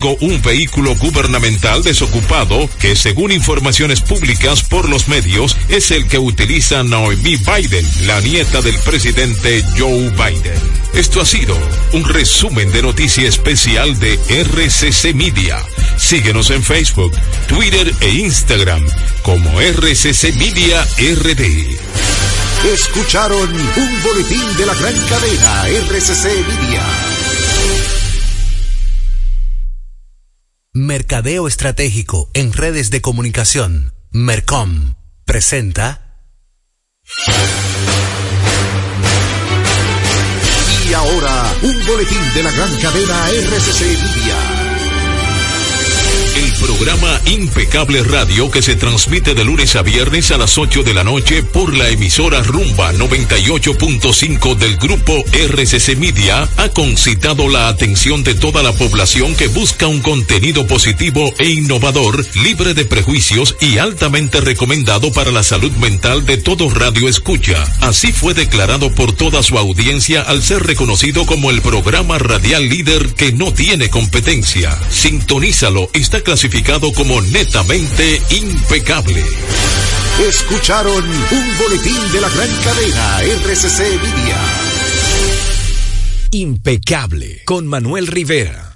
un vehículo gubernamental desocupado que según informaciones públicas por los medios es el que utiliza Noemí Biden, la nieta del presidente Joe Biden. Esto ha sido un resumen de noticia especial de RCC Media. Síguenos en Facebook, Twitter e Instagram como RCC Media RD. Escucharon un boletín de la gran cadena RCC Media. Mercadeo Estratégico en Redes de Comunicación, Mercom, presenta. Y ahora, un boletín de la gran cadena RCC el programa Impecable Radio que se transmite de lunes a viernes a las 8 de la noche por la emisora Rumba 98.5 del grupo RCC Media ha concitado la atención de toda la población que busca un contenido positivo e innovador, libre de prejuicios y altamente recomendado para la salud mental de todo radio escucha. Así fue declarado por toda su audiencia al ser reconocido como el programa radial líder que no tiene competencia. Sintonízalo, está clasificado como netamente impecable. Escucharon un boletín de la gran cadena RCC Media. Impecable con Manuel Rivera.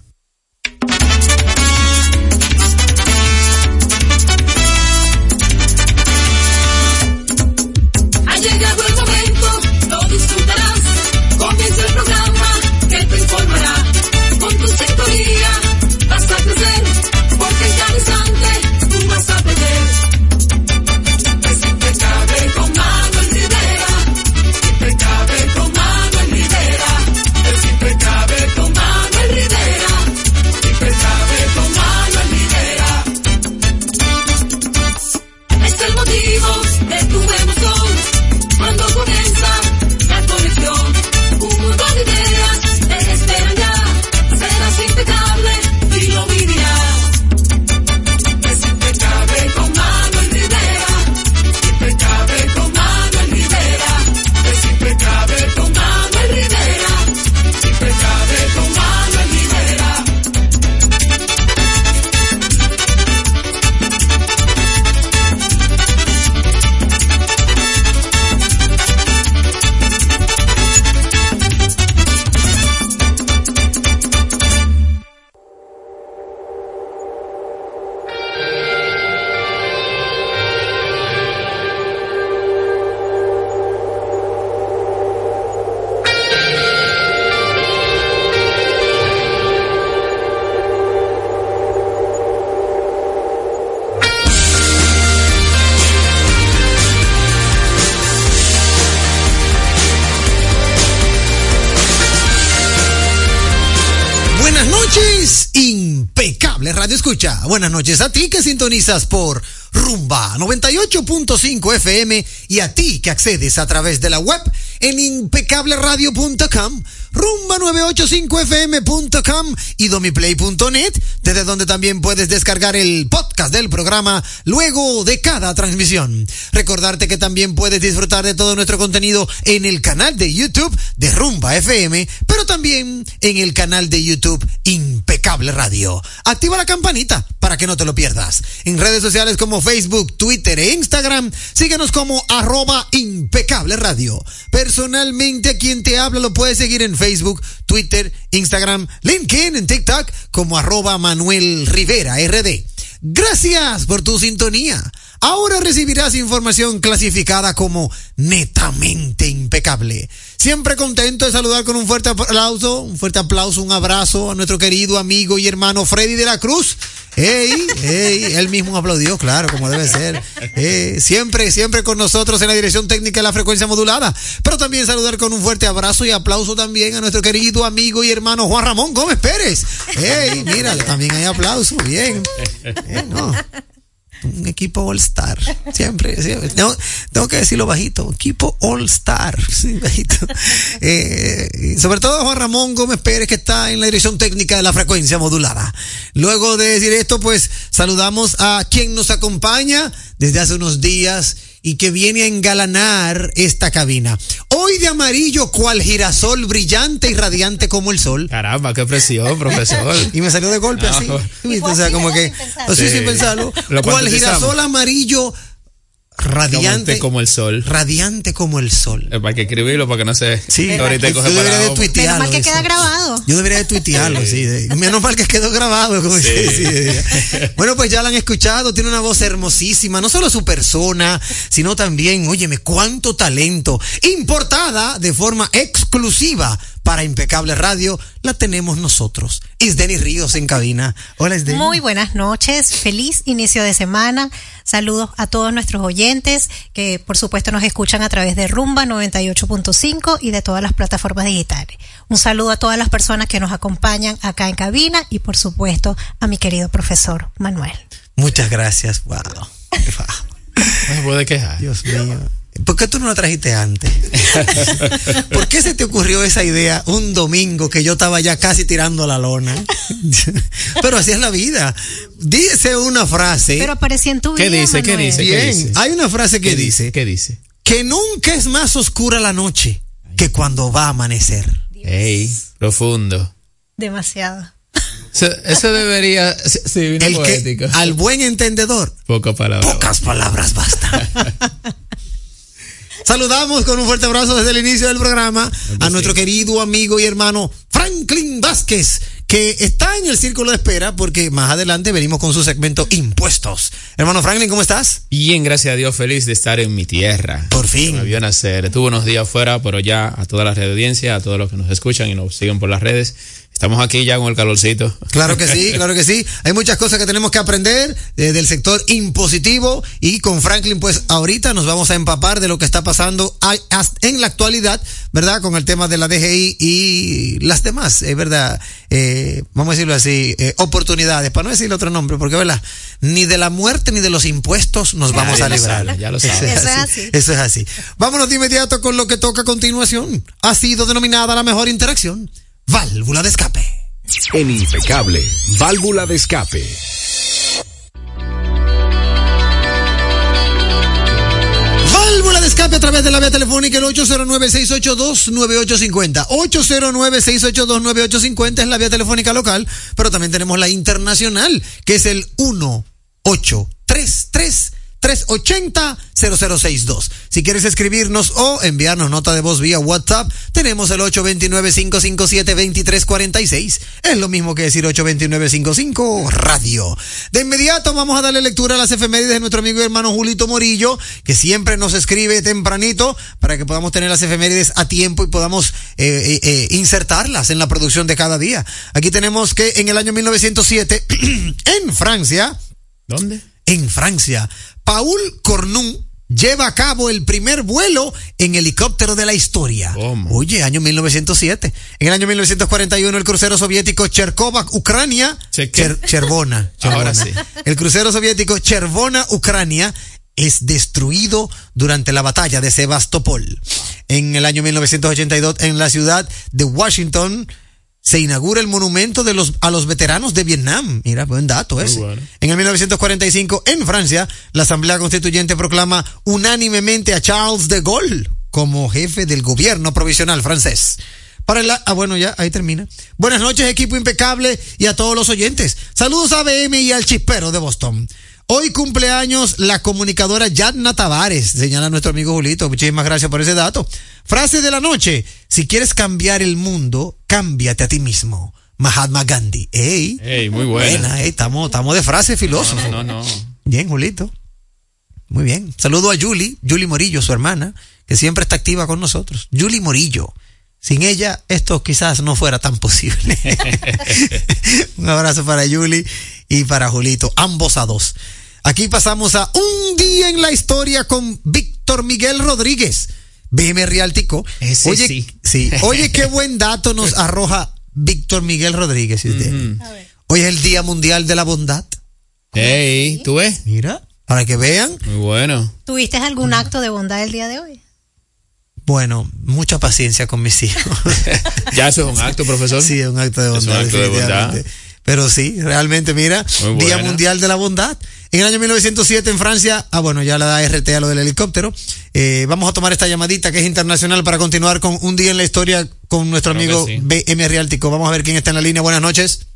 Buenas noches a ti que sintonizas por Rumba 98.5 FM y a ti que accedes a través de la web en impecableradio.com, rumba985fm.com y domiplay.net, desde donde también puedes descargar el podcast del programa luego de cada transmisión. Recordarte que también puedes disfrutar de todo nuestro contenido en el canal de YouTube de Rumba FM, pero también en el canal de YouTube Impecable Radio. Activa la campanita para que no te lo pierdas. En redes sociales como Facebook, Twitter e Instagram, síguenos como arroba impecable radio. Personalmente a quien te habla lo puedes seguir en Facebook, Twitter, Instagram, LinkedIn, en TikTok como arroba Manuel Rivera RD. Gracias por tu sintonía. Ahora recibirás información clasificada como netamente impecable. Siempre contento de saludar con un fuerte aplauso, un fuerte aplauso, un abrazo a nuestro querido amigo y hermano Freddy de la Cruz Ey, ey, él mismo aplaudió, claro, como debe ser. Eh, siempre, siempre con nosotros en la dirección técnica de la frecuencia modulada. Pero también saludar con un fuerte abrazo y aplauso también a nuestro querido amigo y hermano Juan Ramón Gómez Pérez. Ey, mira, también hay aplauso, bien. Eh, un equipo All Star. Siempre, tengo que decirlo bajito, equipo All Star. Sí, bajito. Eh, sobre todo Juan Ramón Gómez Pérez, que está en la dirección técnica de la frecuencia modulada. Luego de decir esto, pues saludamos a quien nos acompaña desde hace unos días y que viene a engalanar esta cabina. Voy de amarillo cual girasol brillante y radiante como el sol. Caramba, qué presión, profesor. Y me salió de golpe Ah, así. ¿Viste? O sea, como que. Así Sí. sin pensarlo. Lo Cual cuantizamos. girasol amarillo radiante. Como el sol. Radiante como el sol. Eh, Para que escribirlo, para que no se. Sí, ahorita yo coge debería para de tuitearlo. Menos mal que eso. queda grabado. Yo debería de tuitearlo, sí. de- menos mal que quedó grabado. Como Sí. que- sí, bueno, pues ya la han escuchado, tiene una voz hermosísima, no solo su persona, sino también, óyeme, cuánto talento. Importada de forma exclusiva para Impecable Radio, la tenemos nosotros. Isdeni Ríos en cabina. Hola, Isdeni. Muy buenas noches, feliz inicio de semana. Saludos a todos nuestros oyentes que por supuesto nos escuchan a través de Rumba 98.5 y de todas las plataformas digitales. Un saludo a todas las personas que nos acompañan acá en cabina y por supuesto a mi querido profesor Manuel. Muchas gracias. Wow. Wow. No se puede quejar. Dios mío. ¿Por qué tú no la trajiste antes? ¿Por qué se te ocurrió esa idea un domingo que yo estaba ya casi tirando la lona? Pero así es la vida. Dice una frase. Pero aparecía en tu ¿Qué vida, dice? ¿Qué dice? bien, dice? hay una frase que ¿Qué dice, dice? ¿Qué dice? que nunca es más oscura la noche que cuando va a amanecer. Ey, profundo. Demasiado. Eso, eso debería. Sí, sí, al buen entendedor, Poco palabra. pocas palabras bastan. Saludamos con un fuerte abrazo desde el inicio del programa a nuestro querido amigo y hermano Franklin Vázquez, que está en el círculo de espera porque más adelante venimos con su segmento Impuestos. Hermano Franklin, ¿cómo estás? Bien, gracias a Dios, feliz de estar en mi tierra. Por fin. Me vio nacer. Estuve unos días fuera, pero ya a toda la red de audiencia, a todos los que nos escuchan y nos siguen por las redes, estamos aquí ya con el calorcito. Claro que sí, claro que sí. Hay muchas cosas que tenemos que aprender eh, del sector impositivo y con Franklin, pues ahorita nos vamos a empapar de lo que está pasando en la actualidad, ¿verdad? Con el tema de la DGI y las demás, es verdad, eh, vamos a decirlo así, eh, oportunidades, para no decirle otro nombre, porque, ¿verdad? Ni de la muerte ni de los impuestos nos vamos a lo librar. sabe, ya lo Eso sabe. es Eso es así. así. Eso es así. Vámonos de inmediato con lo que toca a continuación. Ha sido denominada la mejor interacción, válvula de escape. En Impecable, válvula de escape. Válvula de escape a través de la vía telefónica el 809-682-9850. 809-682-9850 es la vía telefónica local, pero también tenemos la internacional, que es el 1833 380 0062. Si quieres escribirnos o enviarnos nota de voz vía WhatsApp, tenemos el 829-557-2346. Es lo mismo que decir 829-55 radio. De inmediato vamos a darle lectura a las efemérides de nuestro amigo y hermano Julito Morillo, que siempre nos escribe tempranito para que podamos tener las efemérides a tiempo y podamos eh, eh, eh, insertarlas en la producción de cada día. Aquí tenemos que en el año 1907, en Francia, ¿Dónde? en Francia, Paul Cornu lleva a cabo el primer vuelo en helicóptero de la historia. ¿Cómo? Oye, año 1907. En el año 1941 el crucero soviético Cherkova, Ucrania. Cher- Chervona, Ahora Chervona. sí. El crucero soviético Chervona, Ucrania es destruido durante la batalla de Sebastopol. En el año 1982 en la ciudad de Washington se inaugura el monumento de los, a los veteranos de Vietnam. Mira, buen dato ese. bueno. En el 1945, en Francia, la Asamblea Constituyente proclama unánimemente a Charles de Gaulle como jefe del gobierno provisional francés. Para el, ah, bueno, ya, ahí termina. Buenas noches, equipo impecable y a todos los oyentes. Saludos a BM y al chispero de Boston. Hoy cumpleaños la comunicadora Yadna Tavares, señala nuestro amigo Julito. Muchísimas gracias por ese dato. Frase de la noche. Si quieres cambiar el mundo, cámbiate a ti mismo. Mahatma Gandhi. Ey. Ey, muy buena. Buena, ey, estamos, estamos de frase filósofo. No, no, no. Bien, Julito. Muy bien. Saludo a Julie, Julie Morillo, su hermana, que siempre está activa con nosotros. Julie Morillo. Sin ella, esto quizás no fuera tan posible. Un abrazo para Julie y para Julito, ambos a dos. Aquí pasamos a un día en la historia con Víctor Miguel Rodríguez, BM Realtico. Ese Oye, sí. Oye, qué buen dato nos arroja Víctor Miguel Rodríguez. usted. Hoy es el Día Mundial de la Bondad. Ey, ¿tú ves? Mira, para que vean. Muy bueno. ¿Tuviste algún acto de bondad el día de hoy? Bueno, mucha paciencia con mis hijos. Ya eso es un acto, profesor. sí, es un acto de Es un bondad. acto de bondad. Pero sí, realmente, mira, Día. Mundial de la Bondad. En el año 1907 en Francia, ah bueno, ya la da RT a lo del helicóptero. Eh, vamos a tomar esta llamadita que es internacional para continuar con un día en la historia con nuestro Creo amigo sí. BM Riáltico. Vamos a ver quién está en la línea. Buenas noches.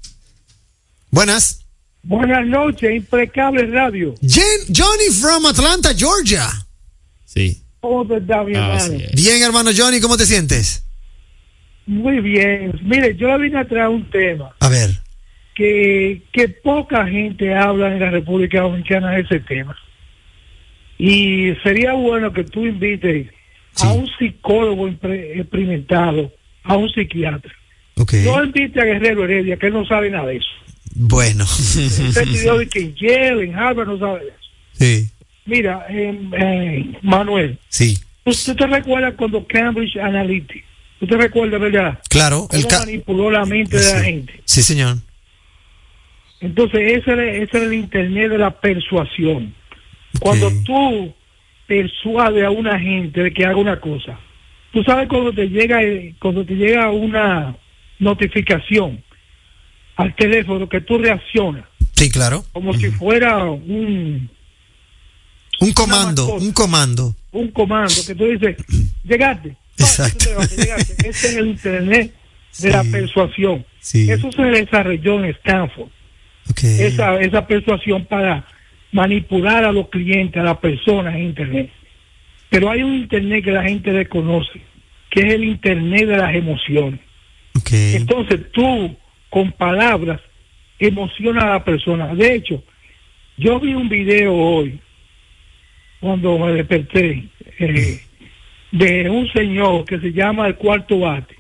Buenas. Buenas noches, Impecable Radio. Jen- Johnny from Atlanta, Georgia. Sí. ¿Cómo te está, mi Ah, hermano? sí, eh. Bien, hermano Johnny, ¿cómo te sientes? Muy bien. Mire, yo le vine a traer un tema A ver. Que, que poca gente habla en la República Dominicana de ese tema. Y sería bueno que tú invites Sí. a un psicólogo experimentado, a un psiquiatra. Ok. No invite a Guerrero Heredia, que él no sabe nada de eso. Bueno. Usted pidió de que en Yale, en Harvard, no sabe de eso. Sí. Mira, eh, eh, Manuel, Sí. ¿usted te recuerda cuando Cambridge Analytica? ¿Usted recuerda, verdad? Claro. El cómo ca- manipuló la mente de la gente. Sí, señor. Entonces, ese era, ese era el internet de la persuasión. Cuando tú persuades a una gente de que haga una cosa, tú sabes cuando te llega eh, cuando te llega una notificación al teléfono que tú reaccionas Sí, claro. como si fuera un, Un comando, mascota. un comando. un comando que tú dices, llegaste. Exacto. levantas, llegaste. Ese es el internet de la persuasión. Sí. Eso se desarrolló en Stanford. Esa, esa persuasión para manipular a los clientes, a las personas en Internet. Pero hay un Internet que la gente desconoce, que es el Internet de las emociones. Entonces tú, con palabras, emocionas a la persona. De hecho, yo vi un video hoy, cuando me desperté, eh, de un señor que se llama El Cuarto Bate,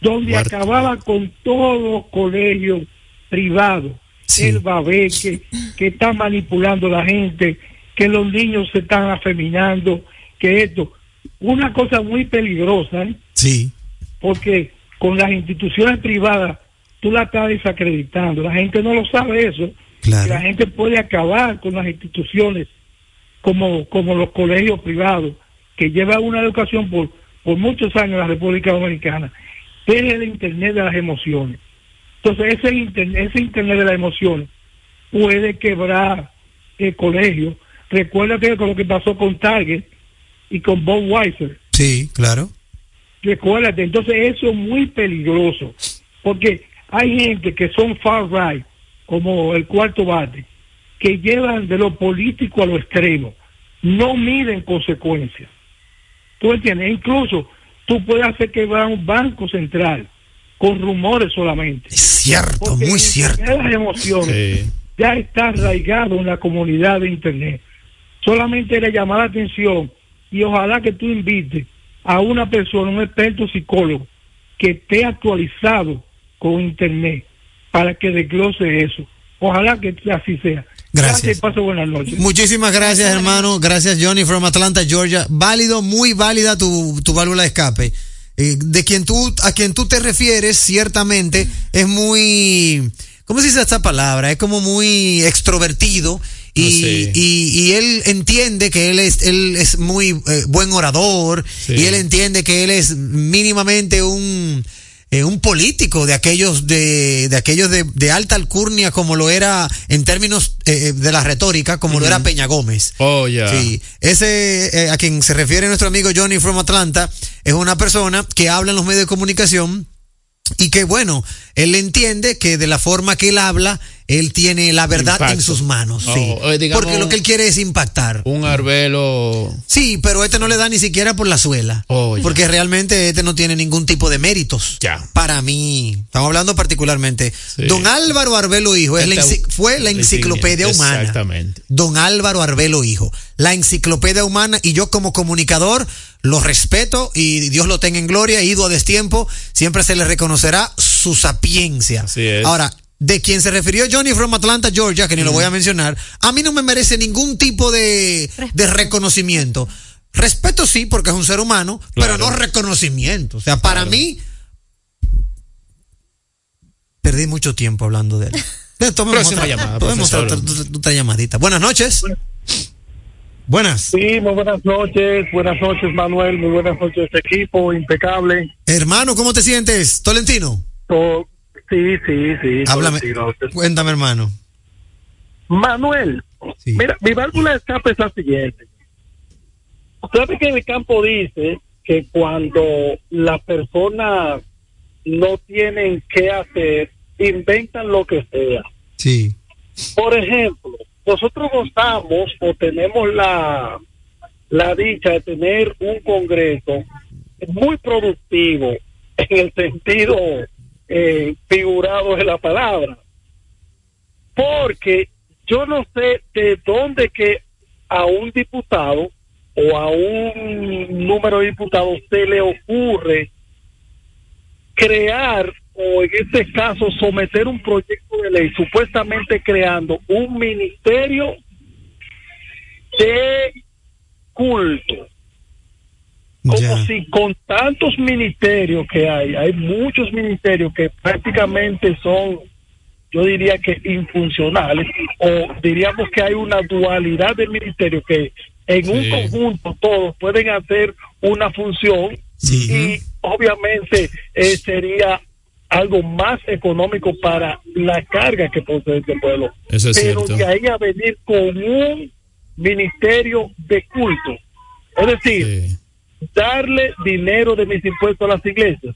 donde Cuarto. acababa con todos los colegios privados. Sí. Él va a ver que, que está manipulando a la gente, que los niños se están afeminando, que esto. Una cosa muy peligrosa, ¿eh? Sí. porque con las instituciones privadas tú la estás desacreditando. La gente no lo sabe eso. Claro. La gente puede acabar con las instituciones como, como los colegios privados, que llevan una educación por, por muchos años en la República Dominicana. Es el Internet de las emociones. Entonces, ese Internet, ese internet de las emociones puede quebrar el colegio. Recuerda que con lo que pasó con Target y con Bob Weiser, Sí, claro. Recuérdate, entonces eso es muy peligroso, porque hay gente que son far right, como el cuarto bate, que llevan de lo político a lo extremo, no miden consecuencias. ¿Tú entiendes? Incluso tú puedes hacer quebrar un banco central con rumores solamente. Es cierto, Porque muy cierto. Las emociones Sí. ya está arraigado en la comunidad de Internet. Solamente le llamar la atención y ojalá que tú invites a una persona, un experto psicólogo, que esté actualizado con Internet para que desglose eso. Ojalá que así sea. Gracias. y pase buenas noches. Muchísimas gracias, hermano. Gracias, Johnny, from Atlanta, Georgia. Válido, muy válida tu, tu válvula de escape. Eh, de quien tú, a quien tú te refieres, ciertamente, es muy, ¿cómo se dice esta palabra? Es como muy extrovertido. Y, Ah, y, y él entiende que él es, él es muy eh, buen orador Sí. y él entiende que él es mínimamente un, eh, un político de aquellos de, de aquellos de, de alta alcurnia como lo era en términos eh, de la retórica como lo era Peña Gómez. Oh, ya. Sí, ese eh, a quien se refiere nuestro amigo Johnny from Atlanta es una persona que habla en los medios de comunicación y que bueno, él entiende que de la forma que él habla, él tiene la verdad Impacto. en sus manos, Oh, sí. eh, digamos- Porque lo que él quiere es impactar. Un arbelo. Sí, pero este no le da ni siquiera por la suela. Oh, porque realmente este no tiene ningún tipo de méritos. Ya. Para mí, estamos hablando particularmente. Sí. Don Álvaro Arbelo Hijo es Esta- fue la enciclopedia humana. Exactamente. Don Álvaro Arbelo Hijo, la enciclopedia humana y yo como comunicador lo respeto y Dios lo tenga en gloria, ido a destiempo, siempre se le reconocerá su sapiencia. Así es. Ahora, de quien se refirió Johnny from Atlanta, Georgia, que ni lo voy a mencionar, a mí no me merece ningún tipo de, de reconocimiento. Respeto sí, porque es un ser humano, pero no reconocimiento. O sea, para Claro. mí, perdí mucho tiempo hablando de él. Tomemos Próxima otra- llamada, Tomemos otra- otra llamadita. Buenas noches. Buenas. Sí, muy buenas noches, buenas noches Manuel, muy buenas noches equipo, impecable. Hermano, ¿cómo te sientes? Tolentino. To- Sí, sí, sí. Háblame. Cuéntame, hermano. Manuel, Sí. mira, mi válvula de escape es la siguiente. ¿Sabe que el campo dice que cuando las personas no tienen qué hacer, inventan lo que sea? Sí. Por ejemplo, nosotros gozamos o tenemos la, la dicha de tener un congreso muy productivo en el sentido eh, figurado de la palabra. Porque yo no sé de dónde que a un diputado o a un número de diputados se le ocurre crear o en este caso someter un proyecto de ley supuestamente creando un ministerio de culto como si con tantos ministerios que hay, hay muchos ministerios que prácticamente son, yo diría que infuncionales, o diríamos que hay una dualidad de ministerios que en un conjunto todos pueden hacer una función Sí. y obviamente eh, sería algo más económico para la carga que posee este pueblo. Eso es Pero cierto. de ahí a venir con un ministerio de culto. Es decir, Sí. Darle dinero de mis impuestos a las iglesias,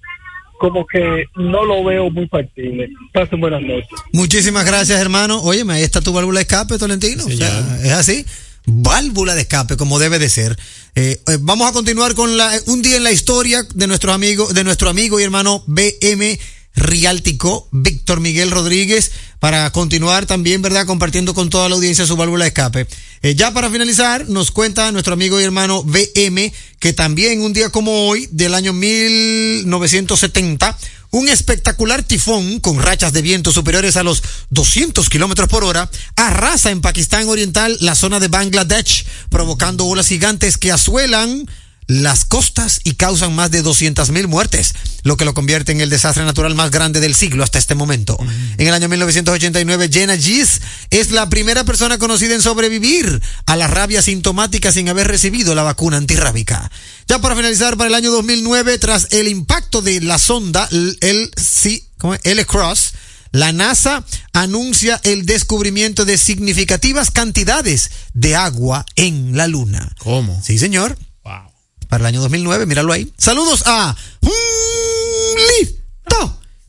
como que no lo veo muy factible. Pasen buenas noches. Muchísimas gracias, hermano. Óyeme, ahí está tu válvula de escape, Tolentino. O sea, Señor. es así. Válvula de escape, como debe de ser. Eh, eh, vamos a continuar con la, un día en la historia de nuestro amigo, de nuestro amigo y hermano BM Riáltico, Víctor Miguel Rodríguez, para continuar también, ¿verdad?, compartiendo con toda la audiencia su válvula de escape. Eh, ya para finalizar, nos cuenta nuestro amigo y hermano BM que también un día como hoy, del año 1970, un espectacular tifón con rachas de viento superiores a los 200 kilómetros por hora arrasa en Pakistán Oriental la zona de Bangladesh, provocando olas gigantes que asuelan las costas y causan más de 200 mil muertes, lo que lo convierte en el desastre natural más grande del siglo hasta este momento. En el año 1989, Jenna Gis es la primera persona conocida en sobrevivir a la rabia sintomática sin haber recibido la vacuna antirrábica. Ya para finalizar, para el año 2009, tras el impacto de la sonda el, sí, ¿cómo es? L Cross, la NASA anuncia el descubrimiento de significativas cantidades de agua en la Luna. ¿Cómo? Sí, señor. Para el año 2009, míralo ahí. Saludos a Listo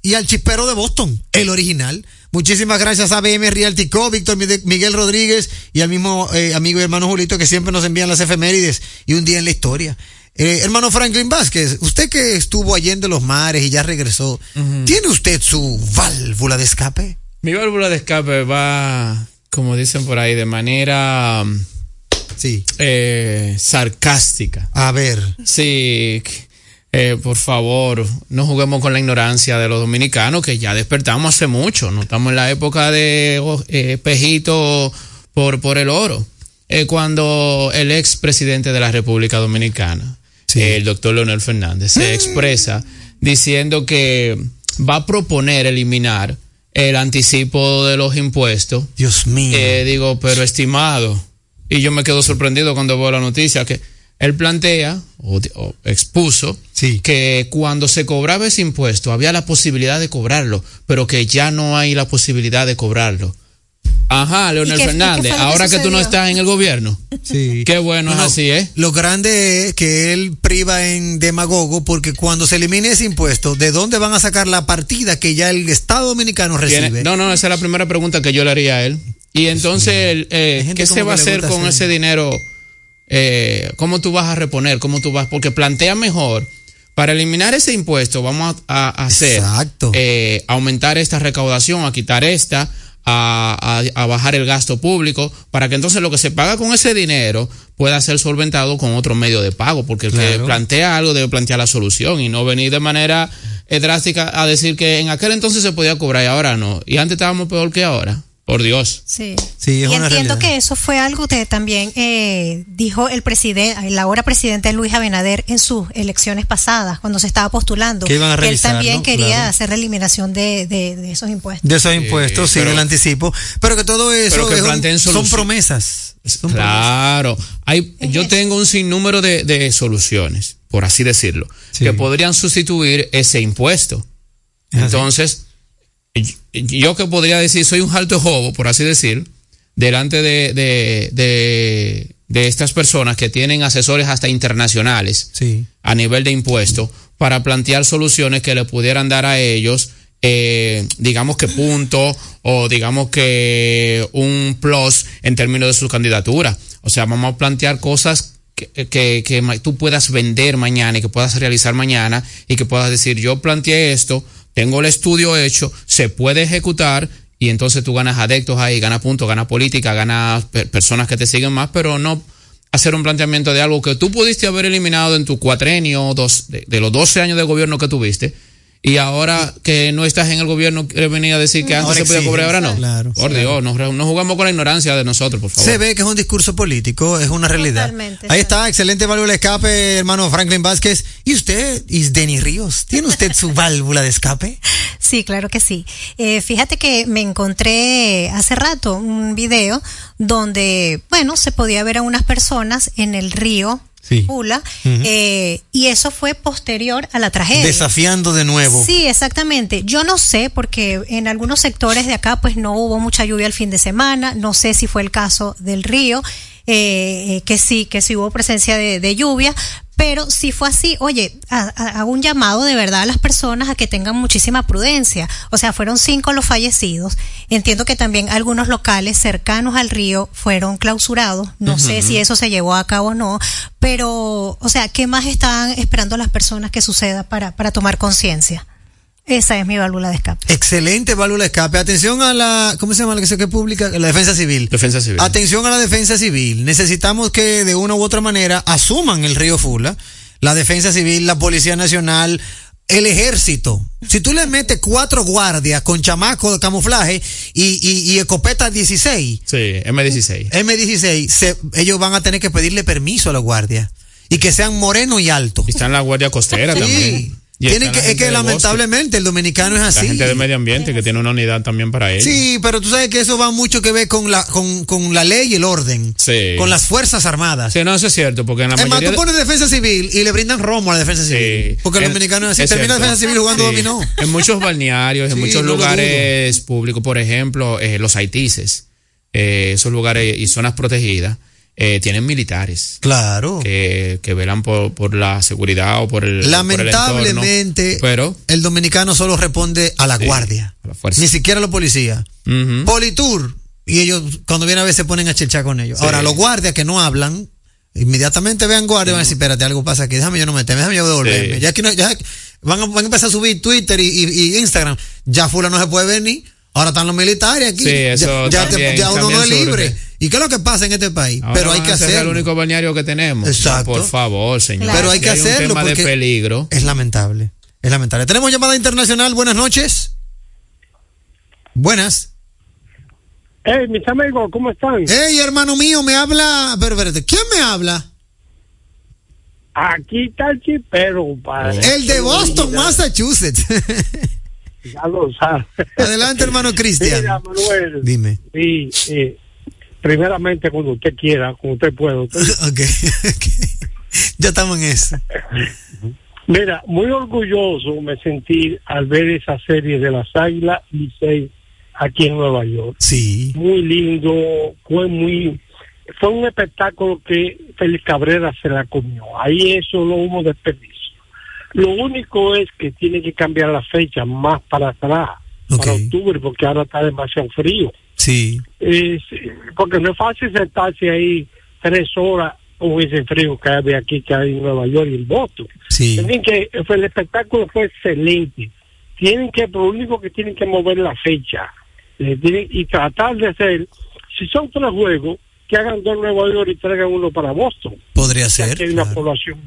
y al chispero de Boston, el original. Muchísimas gracias a BM Realty Co, Víctor Miguel Rodríguez y al mismo eh, amigo y hermano Julito que siempre nos envían las efemérides y un día en la historia. Eh, hermano Franklin Vázquez, usted que estuvo allí en los mares y ya regresó, ¿tiene usted su válvula de escape? Mi válvula de escape va, como dicen por ahí, de manera um, Sí. eh, sarcástica. A ver. Sí, eh, por favor, no juguemos con la ignorancia de los dominicanos, que ya despertamos hace mucho. No estamos en la época de eh, pejito por, por el oro. Cuando el ex presidente de la República Dominicana, Sí. el doctor Leonel Fernández, se expresa diciendo que va a proponer eliminar el anticipo de los impuestos Dios mío. eh, digo, pero estimado, y yo me quedo sorprendido cuando veo la noticia que él plantea o, o expuso Sí. que cuando se cobraba ese impuesto había la posibilidad de cobrarlo, pero que ya no hay la posibilidad de cobrarlo. Ajá, Leonel Fernández, que ahora que tú no estás en el gobierno. Sí. Qué bueno es así, ¿eh? Lo grande es que él priva en demagogo porque cuando se elimine ese impuesto, ¿de dónde van a sacar la partida que ya el Estado dominicano recibe? Tiene- no, no, esa es la primera pregunta que yo le haría a él. Y entonces, eh, ¿qué se va a hacer con hacer- ese dinero? Eh, ¿Cómo tú vas a reponer? ¿Cómo tú vas? Porque plantea mejor. Para eliminar ese impuesto, vamos a, a hacer Exacto. eh, aumentar esta recaudación, a quitar esta, a, a- a bajar el gasto público, para que entonces lo que se paga con ese dinero pueda ser solventado con otro medio de pago, porque el que plantea algo debe plantear la solución y no venir de manera eh, drástica a decir que en aquel entonces se podía cobrar y ahora no. Y antes estábamos peor que ahora. Por Dios. Sí. Sí, es y una entiendo realidad. que eso fue algo que también eh, dijo el presidente, el ahora presidente Luis Abinader en sus elecciones pasadas, cuando se estaba postulando. Que iban a él revisar, también ¿no? quería Claro. hacer la eliminación de, de, de esos impuestos. De esos impuestos, sí, pero- del anticipo. Pero que todo eso Pero que es un- son promesas. Son Claro. Hay, yo tengo un sinnúmero de, de soluciones, por así decirlo, Sí. que podrían sustituir ese impuesto. Es así. Entonces, yo que podría decir, soy un alto jobo, por así decir, delante de, de, de, de estas personas que tienen asesores hasta internacionales Sí. a nivel de impuestos para plantear soluciones que le pudieran dar a ellos, eh, digamos que punto o digamos que un plus en términos de su candidatura. O sea, vamos a plantear cosas que, que, que tú puedas vender mañana y que puedas realizar mañana y que puedas decir, yo planteé esto, tengo el estudio hecho, se puede ejecutar y entonces tú ganas adeptos ahí, ganas puntos, ganas política, ganas per- personas que te siguen más, pero no hacer un planteamiento de algo que tú pudiste haber eliminado en tu cuatrenio dos, de, de los 12 años de gobierno que tuviste y ahora que no estás en el gobierno quieres venir a decir que antes Ahora se podía cobrar ahora no. Claro. Por Dios, no, no jugamos con la ignorancia de nosotros, por favor. Se ve que es un discurso político, es una realidad. Totalmente, Ahí está, excelente válvula de escape, hermano Franklin Vázquez. ¿Y usted, Isdeni Ríos? ¿Tiene usted su válvula de escape? Sí, claro que sí. Eh, fíjate que me encontré hace rato un video donde, bueno, se podía ver a unas personas en el río Sí. Pula, eh, y eso fue posterior a la tragedia. Desafiando de nuevo. Sí, exactamente. Yo no sé, porque en algunos sectores de acá pues no hubo mucha lluvia el fin de semana, no sé si fue el caso del río, eh, eh, que sí, que sí hubo presencia de, de lluvia, pero si fue así, oye, ha- ha- hago un llamado de verdad a las personas a que tengan muchísima prudencia. O sea, fueron cinco los fallecidos. Entiendo que también algunos locales cercanos al río fueron clausurados. No sé si eso se llevó a cabo o no, pero, o sea, ¿qué más están esperando las personas que suceda para, para tomar conciencia? Esa es mi válvula de escape. Excelente válvula de escape. Atención a la, ¿cómo se llama la que se que pública? La defensa civil. Defensa civil. Atención a la defensa civil. Necesitamos que de una u otra manera asuman el río Fula, la defensa civil, la Policía Nacional, el ejército. Si tú le metes cuatro guardias con chamaco de camuflaje y, y, y escopeta 16, Sí, M16. M16, se- ellos van a tener que pedirle permiso a los guardias y que sean morenos y altos. Y está en la Guardia Costera Sí. también. Tienen que, la es que lamentablemente el dominicano es La así. gente de medio ambiente que tiene una unidad también para ello. Sí, pero tú sabes que eso va mucho que ver con la, con, con la ley y el orden. Sí. Con las fuerzas armadas. Sí, no, eso es cierto, porque en la es más, mayoría tú pones defensa civil y le brindan romo a la defensa civil. Sí. Porque los En- dominicanos así es termina cierto. defensa civil jugando Sí. dominó. En muchos balnearios, en Sí, muchos no lugares públicos, por ejemplo, eh, los haitises, eh, esos lugares y zonas protegidas, eh, tienen militares Claro. que, que velan por, por la seguridad o por el. por el Lamentablemente, entorno. Pero. el dominicano solo responde a la Sí, guardia. a la fuerza. Ni siquiera a los policías. Ujú. Politur. Y ellos, cuando vienen a ver, se ponen a chelchar con ellos. Sí. Ahora, los guardias que no hablan, inmediatamente vean guardia y van a decir, espérate, algo pasa aquí, déjame yo no meterme, déjame yo devolverme. Sí. Ya que no, ya van a, van a empezar a subir Twitter y, y- y Instagram. Ya Fula no se puede ver ni. Ahora están los militares aquí. Sí, eso ya, también- ya uno no es también surge. ¿Y qué es lo que pasa en este país? Ahora Pero hay que hacerlo. el único balneario que tenemos. Exacto. Por favor, señor. Claro. Pero hay Si que un tema de peligro. es lamentable. Es lamentable. Tenemos llamada internacional. Buenas noches. Buenas. Hey, mis amigos, ¿cómo están? Hey, hermano mío, me habla. Pero espérate, ¿quién me habla? Aquí está el chipero. Para El de Boston, Massachusetts. Ya lo sabes. Adelante, hermano Cristian. Mira, Manuel. Dime. Sí, eh, primeramente, cuando usted quiera, cuando usted pueda. usted- Ok, ok. Ya estamos en eso. Mira, muy orgulloso me sentí al ver esa serie de las Águilas Licey aquí en Nueva York. Sí. Muy lindo, fue muy, fue un espectáculo que Félix Cabrera se la comió. Ahí eso no hubo desperdicio. Lo único es que tiene que cambiar la fecha más para atrás, para octubre, porque ahora está demasiado frío. Sí. Porque no es fácil sentarse ahí tres horas con ese frío que hay aquí, que hay en Nueva York y en Boston. Sí. Tienen que, fue- el espectáculo fue excelente. Tienen que, lo único que tienen que mover la fecha Eh, tienen- y tratar de hacer, si son tres juegos, que hagan dos en Nueva York y traigan uno para Boston. Podría ser. que hay una claro. población.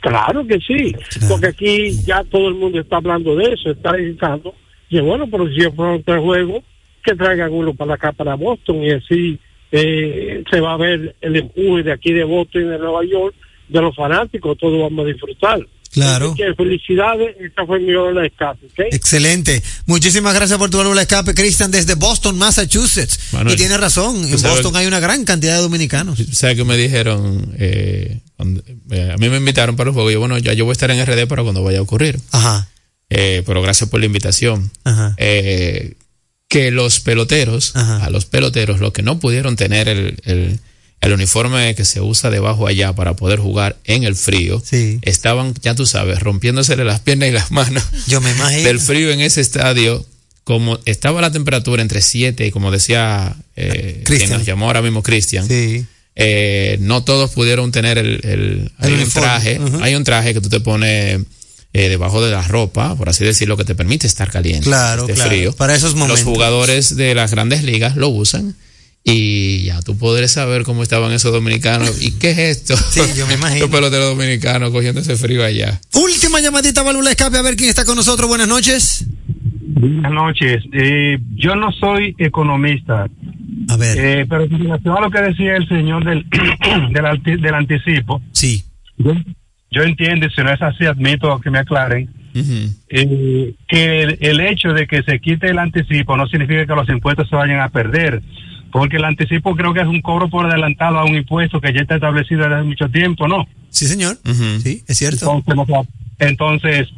Claro que sí, Claro. porque aquí ya todo el mundo está hablando de eso, está diciendo, y bueno, pero si fueron tres juegos, que traigan uno para acá, para Boston, y así eh, se va a ver el empuje de aquí de Boston y de Nueva York, de los fanáticos, todos vamos a disfrutar. Claro. Así que felicidades, esta fue mi hora de escape. Excelente. Muchísimas gracias por tu válvula de escape, Cristian, desde Boston, Massachusetts. Manuel, y tiene razón, en Boston hay una gran cantidad de dominicanos. ¿Sabes qué me dijeron? Eh, cuando- eh, a mí me invitaron para el juego. Y yo, bueno, ya yo voy a estar que los peloteros, Ajá. a los peloteros, los que no pudieron tener el, el, el uniforme que se usa debajo allá para poder jugar en el frío, Sí. estaban, ya tú sabes, rompiéndosele las piernas y las manos Yo me imagino. del frío en ese estadio. Como estaba la temperatura entre 7 y como decía eh, Cristian. quien nos llamó ahora mismo Cristian, Sí. eh, no todos pudieron tener el, el, hay un traje, hay un traje que tú te pones eh, debajo de la ropa, por así decirlo, que te permite estar caliente, Claro, esté claro, frío. para esos momentos. Los jugadores de las grandes ligas lo usan y ya tú podrás saber cómo estaban esos dominicanos y qué es esto. Sí, yo me imagino. Los peloteros dominicanos cogiendo ese frío allá. Última llamadita, válvula escape, a ver quién está con nosotros. Buenas noches. Buenas noches. Eh, yo no soy economista, A ver, eh, pero con relación a lo que decía el señor del, del, anti- del anticipo, sí. yo, yo entiendo, y si no es así, admito que me aclaren, eh, que el, el hecho de que se quite el anticipo no significa que los impuestos se vayan a perder, porque el anticipo creo que es un cobro por adelantado a un impuesto que ya está establecido desde hace mucho tiempo, ¿no? Sí, señor. Sí, es cierto. Entonces,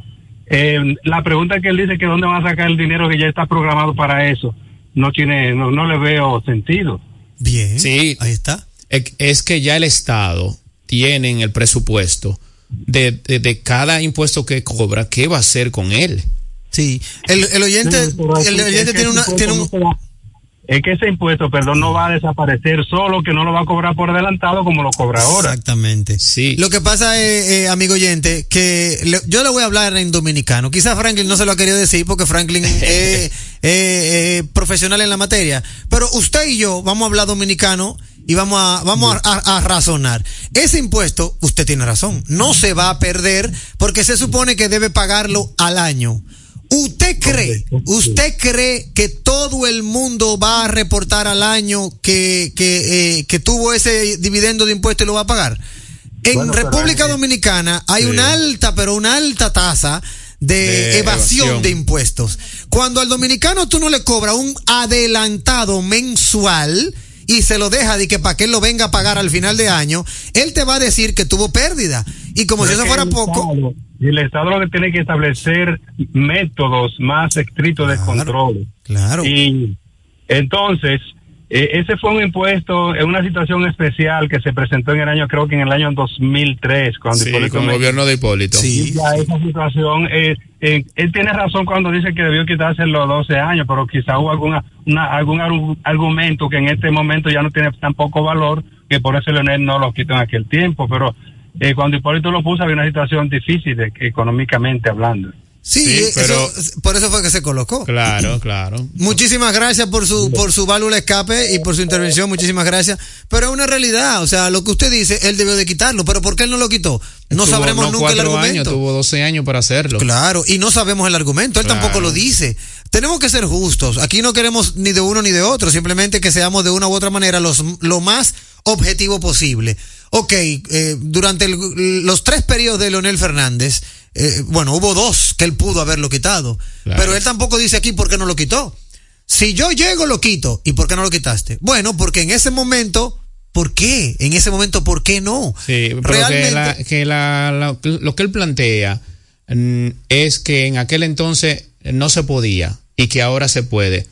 eh, la pregunta que él dice que dónde van a sacar el dinero que ya está programado para eso, no tiene, no, no le veo sentido. Bien. Sí. Ahí está. Es- Es que ya el Estado tiene en el presupuesto de, de, de cada impuesto que cobra, ¿qué va a hacer con él? Sí. El, el oyente, Sí, el oyente tiene una, tiene un, no Es que ese impuesto, perdón, no va a desaparecer, solo que no lo va a cobrar por adelantado como lo cobra ahora. Exactamente. Sí. Lo que pasa es, eh, amigo oyente, que le- yo le voy a hablar en dominicano. Quizás Franklin no se lo ha querido decir porque Franklin es eh, eh, profesional en la materia. Pero usted y yo vamos a hablar dominicano y vamos a, vamos a, a- a razonar. Ese impuesto, usted tiene razón, no se va a perder porque se supone que debe pagarlo al año. ¿Usted cree, usted cree que todo el mundo va a reportar al año que, que, eh, que tuvo ese dividendo de impuesto y lo va a pagar? En Bueno, República Dominicana hay Sí. una alta, pero una alta tasa de, De evasión, evasión. de impuestos. Cuando al dominicano tú no le cobras un adelantado mensual y se lo deja de que para que él lo venga a pagar al final de año, él te va a decir que tuvo pérdida. Y como si eso fuera poco, Estado- el Estado lo que tiene que establecer métodos más estrictos de control. claro. Y entonces, ese fue un impuesto en una situación especial que se presentó en el año, creo que en el año 2003, cuando Sí, Hipólito con el gobierno de Hipólito. Sí. ya esa situación, eh, eh, él tiene razón cuando dice que debió quitarse los 12 años, pero quizá hubo alguna, una, algún argu- argumento que en este momento ya no tiene tan poco valor, que por eso Leonel no lo quitó en aquel tiempo, pero eh, cuando Hipólito lo puso había una situación difícil económicamente hablando. Sí, Sí, eso- pero- por eso fue que se colocó. Claro, claro. Muchísimas gracias por su por su válvula escape y por su intervención, muchísimas gracias. Pero es una realidad, o sea, lo que usted dice, él debió de quitarlo, pero ¿por qué él no lo quitó? No sabremos no nunca el argumento. años, tuvo 12 años para hacerlo. Claro, y no sabemos el argumento, él Claro. tampoco lo dice. Tenemos que ser justos. Aquí no queremos ni de uno ni de otro, simplemente que seamos de una u otra manera los, lo más objetivo posible. Ok, eh, durante el- los tres periodos de Leonel Fernández, eh, bueno, hubo dos que él pudo haberlo quitado, Claro. pero él tampoco dice aquí por qué no lo quitó. Si yo llego, lo quito. ¿Y por qué no lo quitaste? Bueno, porque en ese momento, ¿por qué? En ese momento, ¿por qué no? Sí, pero que, la- que la- la- lo que él plantea mm, es que en aquel entonces no se podía y que ahora se puede.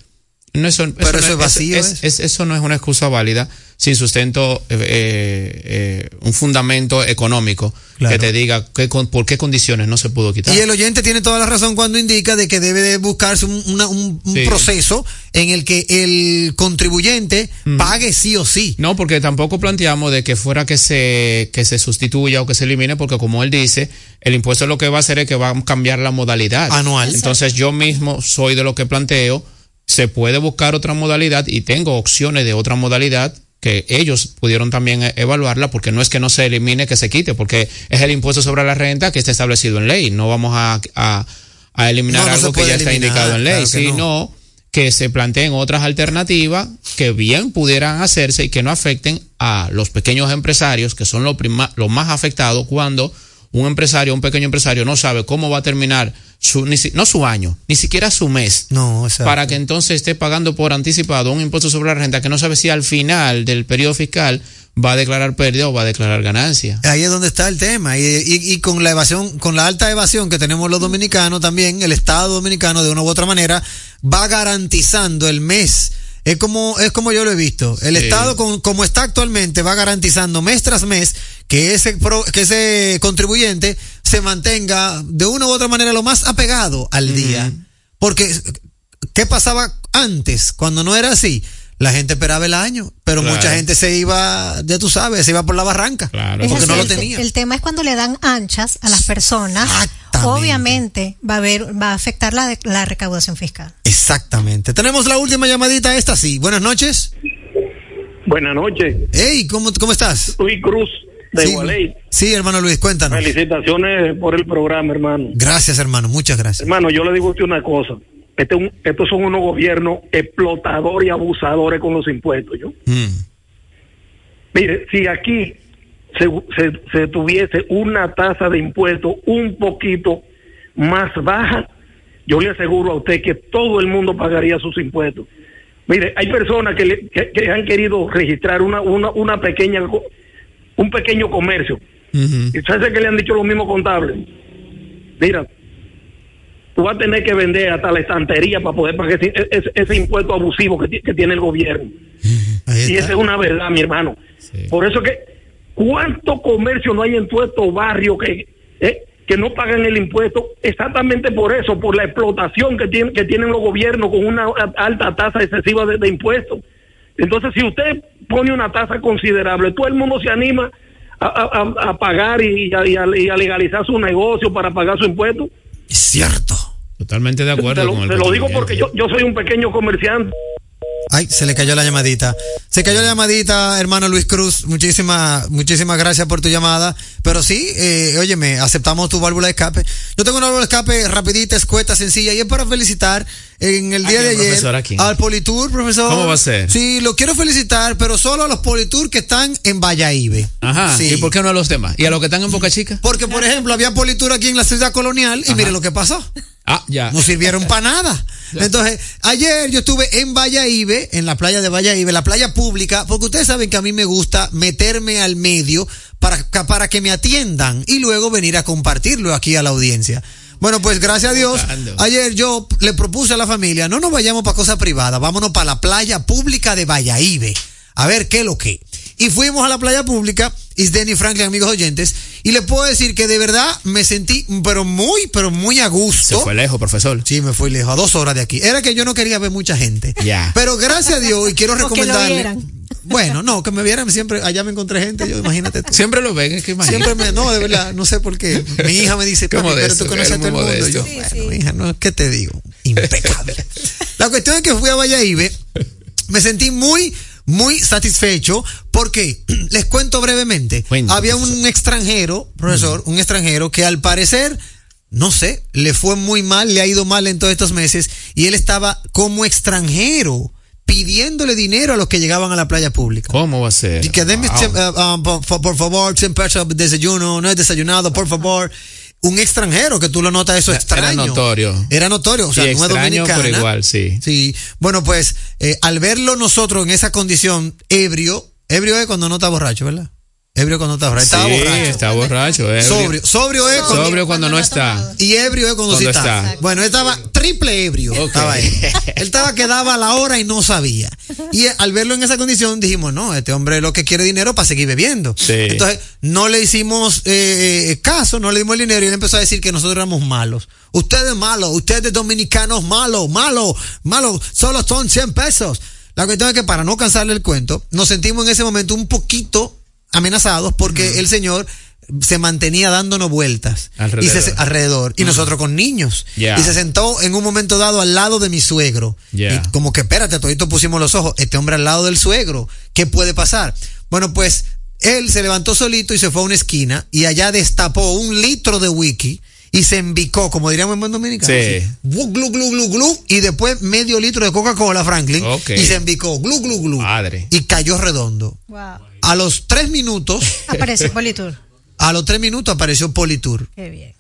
No, eso, Pero no eso es vacío, es- es- eso no es una excusa válida sin sustento, eh, eh, eh, un fundamento económico Claro. que te diga qué con- por qué condiciones no se pudo quitar. Y el oyente tiene toda la razón cuando indica de que debe de buscarse un, una- un- un Sí. proceso en el que el contribuyente Mm. pague sí o sí. No, porque tampoco planteamos de que fuera que se, que se sustituya o que se elimine, porque como él dice, el impuesto lo que va a hacer es que va a cambiar la modalidad. Anual. Entonces yo mismo soy de lo que planteo, se puede buscar otra modalidad y tengo opciones de otra modalidad que ellos pudieron también eh, evaluarla porque no es que no se elimine, que se quite, porque es el impuesto sobre la renta que está establecido en ley. No vamos a, a, a eliminar No, no se algo que ya está indicado en ley, claro que no. sino que se planteen otras alternativas que bien pudieran hacerse y que no afecten a los pequeños empresarios, que son los los más afectados cuando un empresario, un pequeño empresario no sabe cómo va a terminar su, ni si- no su año, ni siquiera su mes, No, exacto. para que entonces esté pagando por anticipado un impuesto sobre la renta que no sabe si al final del periodo fiscal va a declarar pérdida o va a declarar ganancia. Ahí es donde está el tema. Y, y, y, con la evasión, con la alta evasión que tenemos los dominicanos también, el Estado dominicano de una u otra manera va garantizando el mes. Es como, es como yo lo he visto. El Sí. Estado, con- como está actualmente, va garantizando mes tras mes que ese, pro- que ese contribuyente se mantenga de una u otra manera lo más apegado al día. Porque, ¿qué pasaba antes cuando no era así? La gente esperaba el año, pero Claro. mucha gente se iba, ya tú sabes, se iba por la barranca. Claro. Porque así, no lo tenía. el tema es cuando le dan anchas a las personas, Exactamente. obviamente va a haber, va a afectar la, de- la recaudación fiscal. Exactamente. Tenemos la última llamadita, esta sí. Buenas noches. Buenas noches, Hey, ¿cómo, cómo estás? Luis Cruz de sí, Gualey. sí, hermano Luis, cuéntanos. Felicitaciones por el programa, hermano. Gracias, hermano, muchas gracias. Hermano, yo le digo a usted una cosa. Este, es un- estos son unos gobiernos explotadores y abusadores con los impuestos. ¿yo? Mm. Mire, si aquí se, se- se tuviese una tasa de impuestos un poquito más baja, yo le aseguro a usted que todo el mundo pagaría sus impuestos. Mire, hay personas que, le- que- que han querido registrar una, una, una pequeña, un pequeño comercio. Ujú. ¿Y sabes que le han dicho los mismos contables? Mira, tú vas a tener que vender hasta la estantería para poder pagar ese, ese- ese impuesto abusivo que, ti- que tiene el gobierno. Y esa es una verdad, mi hermano. Sí. Por eso que, ¿cuánto comercio no hay en todos estos barrios que, eh, que no pagan el impuesto? Exactamente por eso, por la explotación que, tienen que tienen los gobiernos con una alta tasa excesiva de, de impuestos. Entonces, si usted pone una tasa considerable, todo el mundo se anima a, a- a- pagar y a, y a- y a legalizar su negocio para pagar su impuesto. Es cierto. Totalmente de acuerdo Te lo, con el te lo digo porque yo, yo soy un pequeño comerciante. Ay, se le cayó la llamadita. Se cayó la llamadita, hermano Luis Cruz. Muchísimas, muchísimas gracias por tu llamada. Pero sí, eh, óyeme, aceptamos tu válvula de escape. Yo tengo una válvula de escape rapidita, escueta, sencilla, y es para felicitar en el ¿A día de ayer al Politur, profesor. ¿Cómo va a ser? Sí, lo quiero felicitar, pero solo a los Politur que están en Valladolid. Ajá. Sí. ¿Y por qué no a los demás? ¿Y a los que están en Boca Chica? Porque, por ejemplo, había Politur aquí en la ciudad colonial y mire lo que pasó. Ah, ya. No sirvieron para nada. Entonces, ayer yo estuve en Valladolid, en la playa de Valladolid, la playa pública, porque ustedes saben que a mí me gusta meterme al medio para, para que me atiendan y luego venir a compartirlo aquí a la audiencia. Bueno, pues gracias a Dios, ayer yo le propuse a la familia, no nos vayamos para cosas privadas, vámonos para la playa pública de Valladolid, a ver qué es lo que. Y fuimos a la playa pública, Isdeni Franklin, amigos oyentes, y le puedo decir que de verdad me sentí, pero muy, pero muy a Se gusto. fue lejos, profesor. Sí, me fui lejos, a dos horas de aquí. Era que yo no quería ver mucha gente. Ya. Pero gracias a Dios, y quiero recomendarle. Bueno, no, que me vieran siempre, allá me encontré gente, yo imagínate tú. Siempre lo ven, es que imagínate. Siempre me, no, de verdad, no sé por qué. Mi hija me dice, pero tú conoces a todo el mundo. Yo, bueno, hija, no, ¿qué te digo? Impecable. La cuestión es que fui a Valladolid, me sentí muy, muy satisfecho porque, les cuento brevemente, había un profesor. extranjero, profesor, un extranjero que al parecer, no sé, le fue muy mal, le ha ido mal en todos estos meses y él estaba como extranjero pidiéndole dinero a los que llegaban a la playa pública. ¿Cómo va a ser? Y que denme, Wow. ah, ah, por, favor, 100 pesos de desayuno, no es desayunado, por favor. Un extranjero, que tú lo notas eso Era extraño. notorio. Era notorio, o sea, Sí, no es dominicana. pero igual, sí. Sí, bueno, pues, eh, al verlo nosotros en esa condición, ebrio, ebrio es cuando no está borracho, ¿verdad? Ebrio cuando está borracho. Estaba sí, borracho. está borracho. ebrio. Sobrio, sobrio es cuando, Sobrio cuando no está. y ebrio es cuando, sí está. está. Bueno, él estaba triple ebrio. Ok. Estaba ahí. Él estaba que daba la hora y no sabía. Y al verlo en esa condición dijimos, no, este hombre lo que quiere dinero para seguir bebiendo. Sí. Entonces, no le hicimos eh, eh, caso, no le dimos el dinero y él empezó a decir que nosotros éramos malos. Ustedes malos, ustedes dominicanos malos, malos, malos, solo son 100 pesos. La cuestión es que para no cansarle el cuento, nos sentimos en ese momento un poquito amenazados porque el señor se mantenía dándonos vueltas Alrededor. y se, alrededor. y nosotros con niños. Y se sentó en un momento dado al lado de mi suegro. Y como que espérate todito pusimos los ojos este hombre al lado del suegro qué puede pasar bueno pues él se levantó solito y se fue a una esquina y allá destapó un litro de wiki y se embicó, como diríamos en buen dominicano. Sí. así, glu, glu, glu, glu, glu, y después medio litro de Coca-Cola, Franklin, y se embicó, glu, glu, glu, Madre. y cayó redondo. Wow. A los tres minutos, Apareció Politur. a los tres minutos apareció Politur. Qué bien.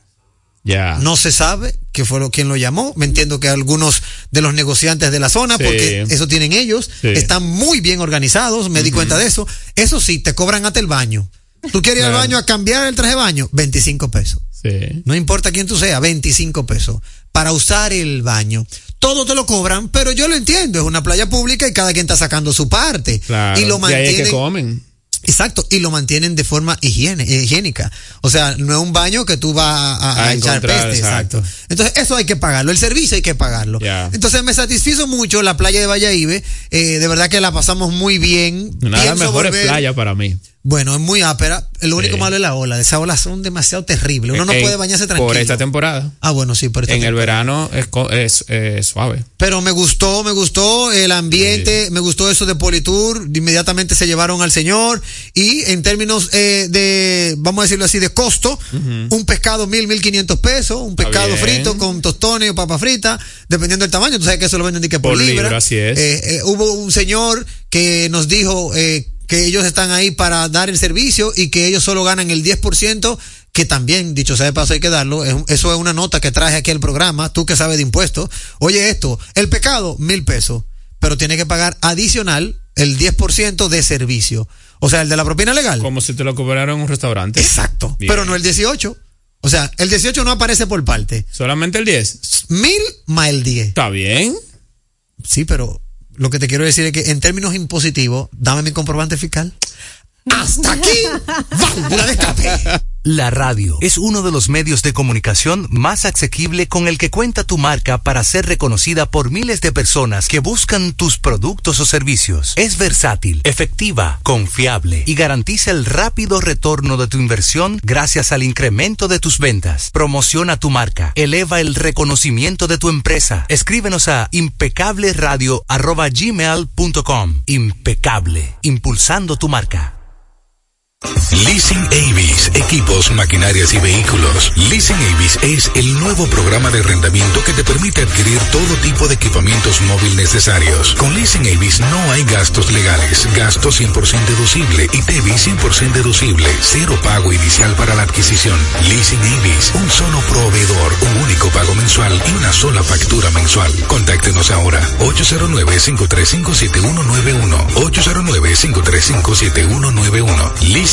Ya. No se sabe qué fue lo quien lo llamó. Me entiendo que algunos de los negociantes de la zona, Sí. porque eso tienen ellos, Sí. están muy bien organizados, me di cuenta de eso. Eso sí, te cobran hasta el baño. Tú quieres ir al baño a cambiar el traje de baño, 25 pesos. Sí. No importa quién tú seas, 25 pesos. Para usar el baño. Todo te lo cobran, pero yo lo entiendo. Es una playa pública y cada quien está sacando su parte. Claro. Y lo ahí es que mantienen. comen. Exacto, y lo mantienen de forma higiene, eh, higiénica. O sea, no es un baño que tú vas a, echar peste, exacto. exacto. Entonces, eso hay que pagarlo, el servicio hay que pagarlo. Entonces, me satisfizo mucho la playa de Valladolid, eh, de verdad que la pasamos muy bien. Una de las mejores playas para mí. Bueno, es muy ápera. Lo único Sí. malo es la ola. Esas olas son demasiado terribles. Uno no puede bañarse tranquilo. Por esta temporada. Ah, bueno, sí, por esta En el verano es, es, eh, suave. Pero me gustó, me gustó el ambiente, me gustó eso de Politour, inmediatamente se llevaron al señor y en términos eh, de, vamos a decirlo así, de costo, un pescado mil, mil quinientos pesos, un pescado frito con tostones o papa frita, dependiendo del tamaño, tú sabes que eso lo venden de que por, Por libra. libra, así es. Eh, eh, hubo un señor que nos dijo eh, que ellos están ahí para dar el servicio y que ellos solo ganan el 10%, que también, dicho sea de paso, hay que darlo. Eso es una nota que traje aquí al programa, tú que sabes de impuestos. Oye esto, el pecado, mil pesos, pero tiene que pagar adicional el 10% de servicio. O sea, el de la propina legal. Como si te lo cobraran en un restaurante. Exacto. Bien. Pero no el 18. O sea, el 18 no aparece por parte. Solamente el 10. Mil más el 10. Está bien. Sí, pero lo que te quiero decir es que en términos impositivos, dame mi comprobante fiscal. Hasta aquí, válvula de escape. La radio es uno de los medios de comunicación más asequible con el que cuenta tu marca para ser reconocida por miles de personas que buscan tus productos o servicios. Es versátil, efectiva, confiable y garantiza el rápido retorno de tu inversión gracias al incremento de tus ventas. Promociona tu marca, eleva el reconocimiento de tu empresa. Escríbenos a impecableradio@gmail.com. Impecable, impulsando tu marca. Leasing Avis, equipos, maquinarias y vehículos. Leasing Avis es el nuevo programa de arrendamiento que te permite adquirir todo tipo de equipamientos móviles necesarios. Con Leasing Avis no hay gastos legales, gasto 100% deducible y TEVI 100% deducible, cero pago inicial para la adquisición. Leasing Avis, un solo proveedor, un único pago mensual y una sola factura mensual. Contáctenos ahora 809-535-7191 809-535-7191 Leasing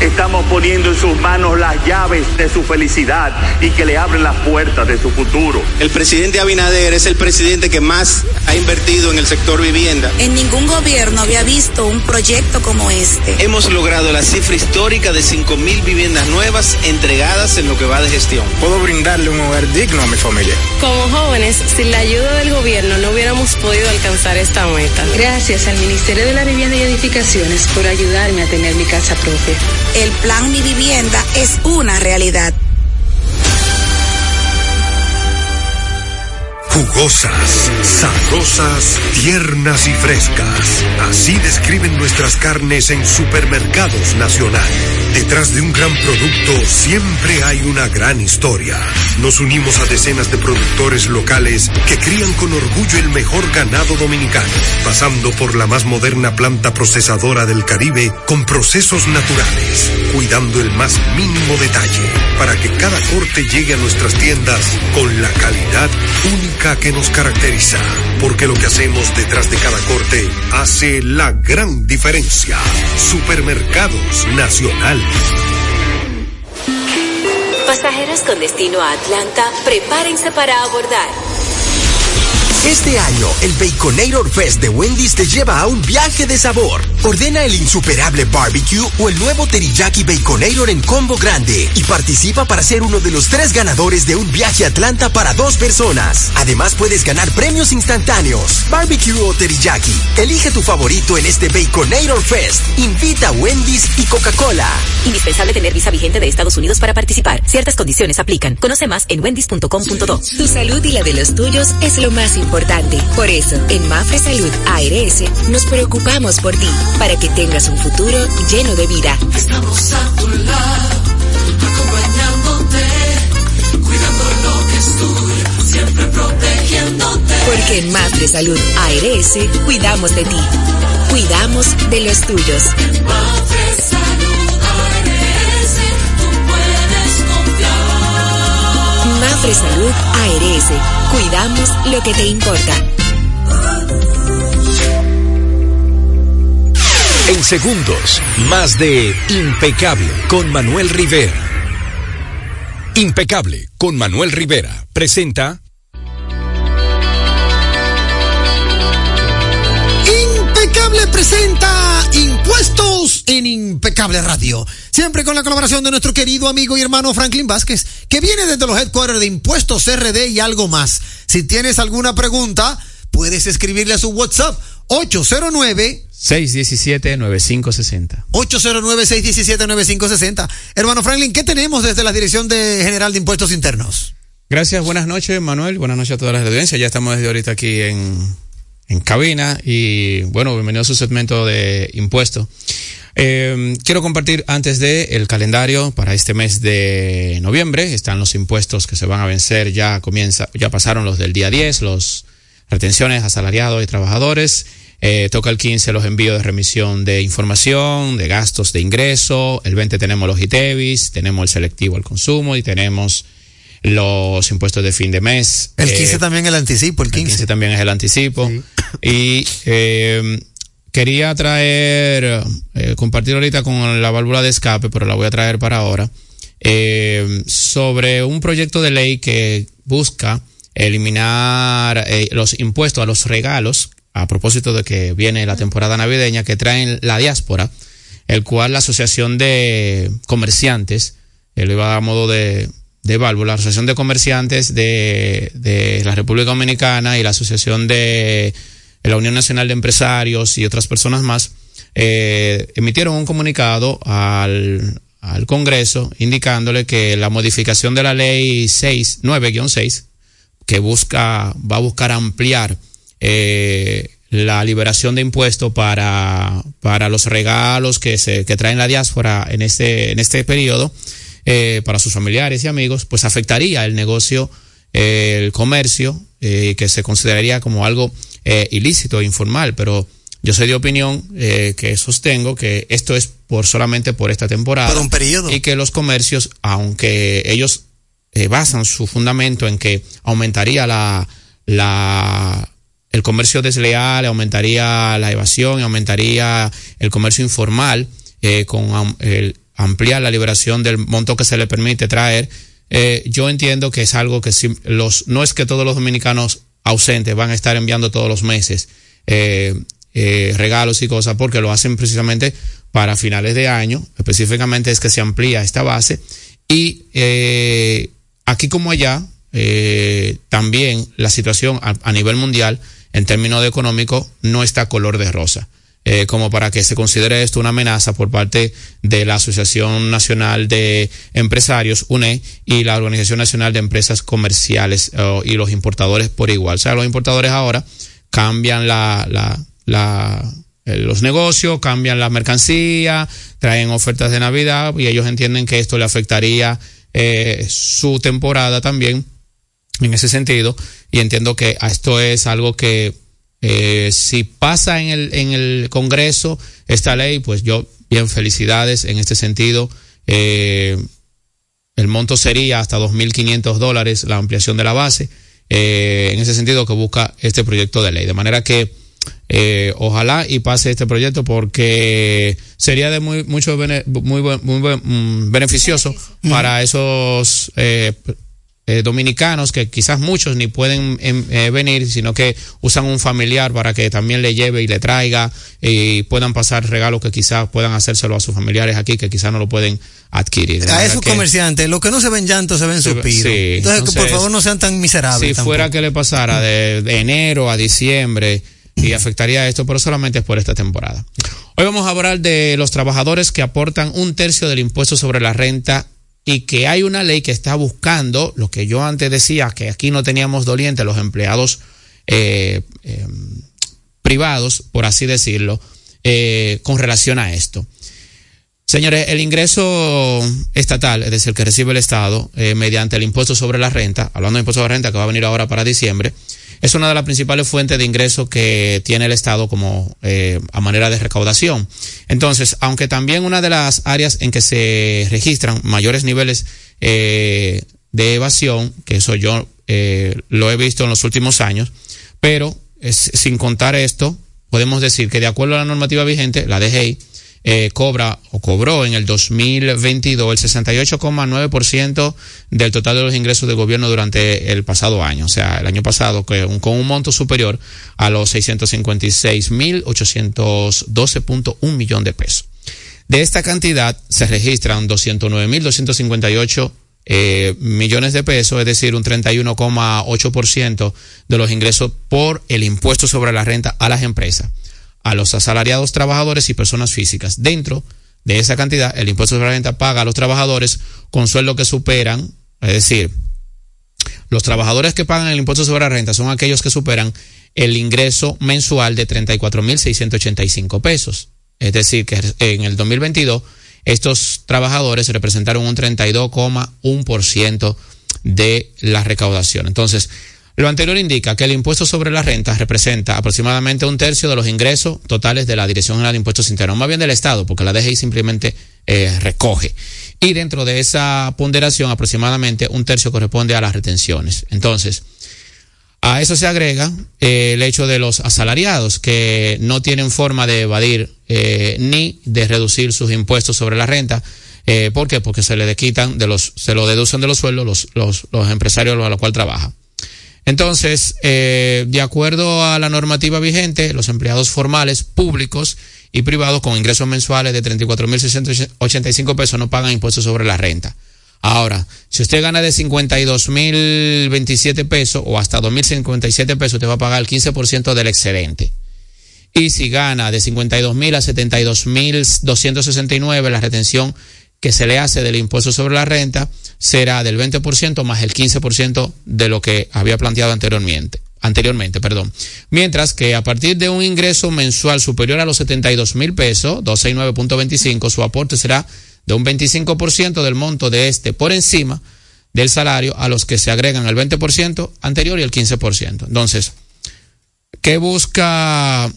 Estamos poniendo en sus manos las llaves de su felicidad y que le abren las puertas de su futuro. El presidente Abinader es el presidente que más ha invertido en el sector vivienda. En ningún gobierno había visto un proyecto como este. Hemos logrado la cifra histórica de 5 mil viviendas nuevas entregadas en lo que va de gestión. Puedo brindarle un hogar digno a mi familia. Como jóvenes, sin la ayuda del gobierno no hubiéramos podido alcanzar esta meta. Gracias al Ministerio de la Vivienda y Edificaciones por ayudarme a tener mi casa propia. El plan Mi Vivienda es una realidad. Jugosas, sabrosas, tiernas y frescas. Así describen nuestras carnes en Supermercados Nacional. Detrás de un gran producto siempre hay una gran historia. Nos unimos a decenas de productores locales que crían con orgullo el mejor ganado dominicano, pasando por la más moderna planta procesadora del Caribe con procesos naturales, cuidando el más mínimo detalle para que cada corte llegue a nuestras tiendas con la calidad única que nos caracteriza, porque lo que hacemos detrás de cada corte hace la gran diferencia. Supermercados Nacional. Pasajeros con destino a Atlanta, prepárense para abordar. Este año, el Baconator Fest de Wendy's te lleva a un viaje de sabor. Ordena el insuperable barbecue o el nuevo teriyaki Baconator en combo grande y participa para ser uno de los tres ganadores de un viaje a Atlanta para dos personas. Además, puedes ganar premios instantáneos, barbecue o teriyaki. Elige tu favorito en este Baconator Fest. Invita a Wendy's y Coca-Cola. Indispensable tener visa vigente de Estados Unidos para participar. Ciertas condiciones aplican. Conoce más en wendys.com.do. Tu salud y la de los tuyos es lo más importante. Importante. Por eso, en Mafre Salud ARS nos preocupamos por ti, para que tengas un futuro lleno de vida. Estamos a tu lado, acompañándote, cuidando lo que es tuyo, siempre protegiéndote. Porque en Mafre Salud ARS cuidamos de ti, cuidamos de los tuyos. Mafre Salud Salud ARS, cuidamos lo que te importa. En segundos, más de Impecable con Manuel Rivera. Impecable con Manuel Rivera presenta Impecable presenta Impuestos en Impecable Radio. Siempre con la colaboración de nuestro querido amigo y hermano Franklin Vázquez, que viene desde los headquarters de Impuestos RD y algo más. Si tienes alguna pregunta, puedes escribirle a su WhatsApp 809 617-9560. 809-617-9560. Hermano Franklin, ¿qué tenemos desde la Dirección de General de Impuestos Internos? Gracias, buenas noches, Manuel. Buenas noches a todas las audiencias. Ya estamos desde ahorita aquí en, en cabina y bueno, bienvenido a su segmento de impuestos. Eh, quiero compartir antes de el calendario para este mes de noviembre. Están los impuestos que se van a vencer, ya comienza, ya pasaron los del día 10, los retenciones asalariados y trabajadores. Eh, toca el 15 los envíos de remisión de información, de gastos de ingreso. El 20 tenemos los ITEVIS, tenemos el selectivo al consumo y tenemos los impuestos de fin de mes. El 15 eh, también el anticipo, el 15. El 15 también es el anticipo. Sí. Y eh, quería traer, eh, compartir ahorita con la válvula de escape, pero la voy a traer para ahora, sobre un proyecto de ley que busca eliminar los impuestos a los regalos a propósito de que viene la temporada navideña, que traen la diáspora, el cual la Asociación de Comerciantes, él iba a modo de, de válvula, la Asociación de Comerciantes de, la República Dominicana y la Asociación de la Unión Nacional de Empresarios y otras personas más, eh, emitieron un comunicado al, al Congreso indicándole que la modificación de la ley 6, 9-6, que busca, va a buscar ampliar eh, la liberación de impuestos para, para los regalos que se que traen la diáspora en este, en este periodo, eh, para sus familiares y amigos, pues afectaría el negocio, eh, el comercio, eh, que se consideraría como algo eh, ilícito, informal, pero yo soy de opinión que sostengo que esto es por solamente por esta temporada. Por un periodo. Y que los comercios, aunque ellos basan su fundamento en que aumentaría la, la, el comercio desleal, aumentaría la evasión, aumentaría el comercio informal, eh, con el ampliar la liberación del monto que se le permite traer. Eh, yo entiendo que es algo que si, los, no es que todos los dominicanos ausentes van a estar enviando todos los meses eh, eh, regalos y cosas porque lo hacen precisamente para finales de año. Específicamente es que se amplía esta base y eh, aquí como allá también la situación a, nivel mundial en términos de económico no está color de rosa. Eh, como para que se considere esto una amenaza por parte de la Asociación Nacional de Empresarios, UNE, y la Organización Nacional de Empresas Comerciales uh, y los importadores por igual. O sea, los importadores ahora cambian la, la, la eh, los negocios, cambian la mercancía, traen ofertas de Navidad y ellos entienden que esto le afectaría eh, su temporada también en ese sentido y entiendo que esto es algo que eh, si pasa en el, en el Congreso esta ley, pues yo, bien, felicidades en este sentido. Eh, el monto sería hasta 2.500 dólares la ampliación de la base. Eh, en ese sentido que busca este proyecto de ley. De manera que eh, ojalá y pase este proyecto porque sería de muy mucho bene, muy, muy, muy mm, beneficioso para esos eh, eh, dominicanos que quizás muchos ni pueden eh, venir, sino que usan un familiar para que también le lleve y le traiga y puedan pasar regalos que quizás puedan hacérselo a sus familiares aquí que quizás no lo pueden adquirir. A esos que, comerciantes, lo que no se ven llantos se ven suspiros. Sí, entonces, entonces, por favor, no sean tan miserables. Si tampoco. fuera que le pasara de, de enero a diciembre y afectaría esto, pero solamente es por esta temporada. Hoy vamos a hablar de los trabajadores que aportan un tercio del impuesto sobre la renta y que hay una ley que está buscando lo que yo antes decía, que aquí no teníamos doliente los empleados eh, eh, privados, por así decirlo, eh, con relación a esto. Señores, el ingreso estatal, es decir, que recibe el Estado eh, mediante el impuesto sobre la renta, hablando de impuesto sobre la renta que va a venir ahora para diciembre, es una de las principales fuentes de ingreso que tiene el Estado como eh, a manera de recaudación. Entonces, aunque también una de las áreas en que se registran mayores niveles eh, de evasión, que eso yo eh, lo he visto en los últimos años, pero sin contar esto, podemos decir que de acuerdo a la normativa vigente, la DGI, eh, cobra o cobró en el 2022 el 68,9% del total de los ingresos del gobierno durante el pasado año. O sea, el año pasado con un monto superior a los 656.812.1 millón de pesos. De esta cantidad se registran 209.258 eh, millones de pesos, es decir, un 31,8% de los ingresos por el impuesto sobre la renta a las empresas, a los asalariados trabajadores y personas físicas. Dentro de esa cantidad, el impuesto sobre la renta paga a los trabajadores con sueldos que superan, es decir, los trabajadores que pagan el impuesto sobre la renta son aquellos que superan el ingreso mensual de 34.685 pesos. Es decir, que en el 2022 estos trabajadores representaron un 32,1% de la recaudación. Entonces, lo anterior indica que el impuesto sobre la renta representa aproximadamente un tercio de los ingresos totales de la Dirección General de Impuestos Internos, más bien del Estado, porque la DGI simplemente eh, recoge. Y dentro de esa ponderación, aproximadamente un tercio corresponde a las retenciones. Entonces, a eso se agrega eh, el hecho de los asalariados que no tienen forma de evadir eh, ni de reducir sus impuestos sobre la renta. Eh, ¿Por qué? Porque se le quitan de los, se lo deducen de los sueldos los, los, los empresarios a los cuales trabaja. Entonces, eh, de acuerdo a la normativa vigente, los empleados formales, públicos y privados con ingresos mensuales de 34.685 pesos no pagan impuestos sobre la renta. Ahora, si usted gana de 52.027 pesos o hasta 2.057 pesos, usted va a pagar el 15% del excedente. Y si gana de 52.000 a 72.269, la retención que se le hace del impuesto sobre la renta será del 20% más el 15% de lo que había planteado anteriormente. Anteriormente, perdón. Mientras que a partir de un ingreso mensual superior a los 72 mil pesos, 269.25, su aporte será de un 25% del monto de este por encima del salario a los que se agregan el 20% anterior y el 15%. Entonces, ¿qué busca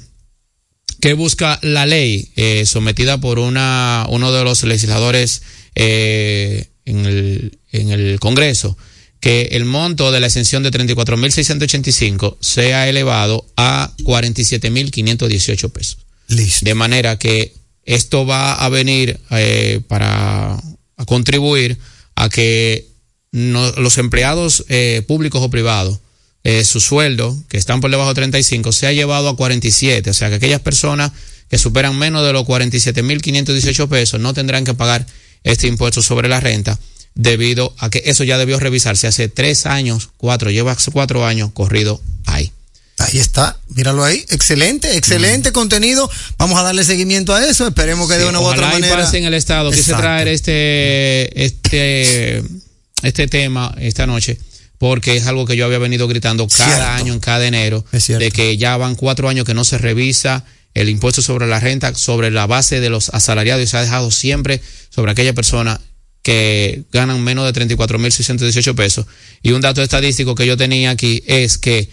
¿Qué busca la ley eh, sometida por una, uno de los legisladores eh, en, el, en el Congreso? Que el monto de la exención de 34.685 sea elevado a 47.518 pesos. De manera que esto va a venir eh, para a contribuir a que no- los empleados eh, públicos o privados eh, su sueldo, que están por debajo de 35, se ha llevado a 47. O sea que aquellas personas que superan menos de los 47.518 pesos no tendrán que pagar este impuesto sobre la renta debido a que eso ya debió revisarse hace tres años, cuatro, lleva cuatro años corrido ahí. Ahí está, míralo ahí. Excelente, excelente contenido. Vamos a darle seguimiento a eso. Esperemos que de una u otra manera. pase en el estado. Quise traer este, este, este tema esta noche porque es algo que yo había venido gritando cada Cierto. año en cada enero de que ya van cuatro años que no se revisa el impuesto sobre la renta sobre la base de los asalariados y se ha dejado siempre sobre aquella persona que ganan menos de 34.618 pesos. Y un dato estadístico que yo tenía aquí es que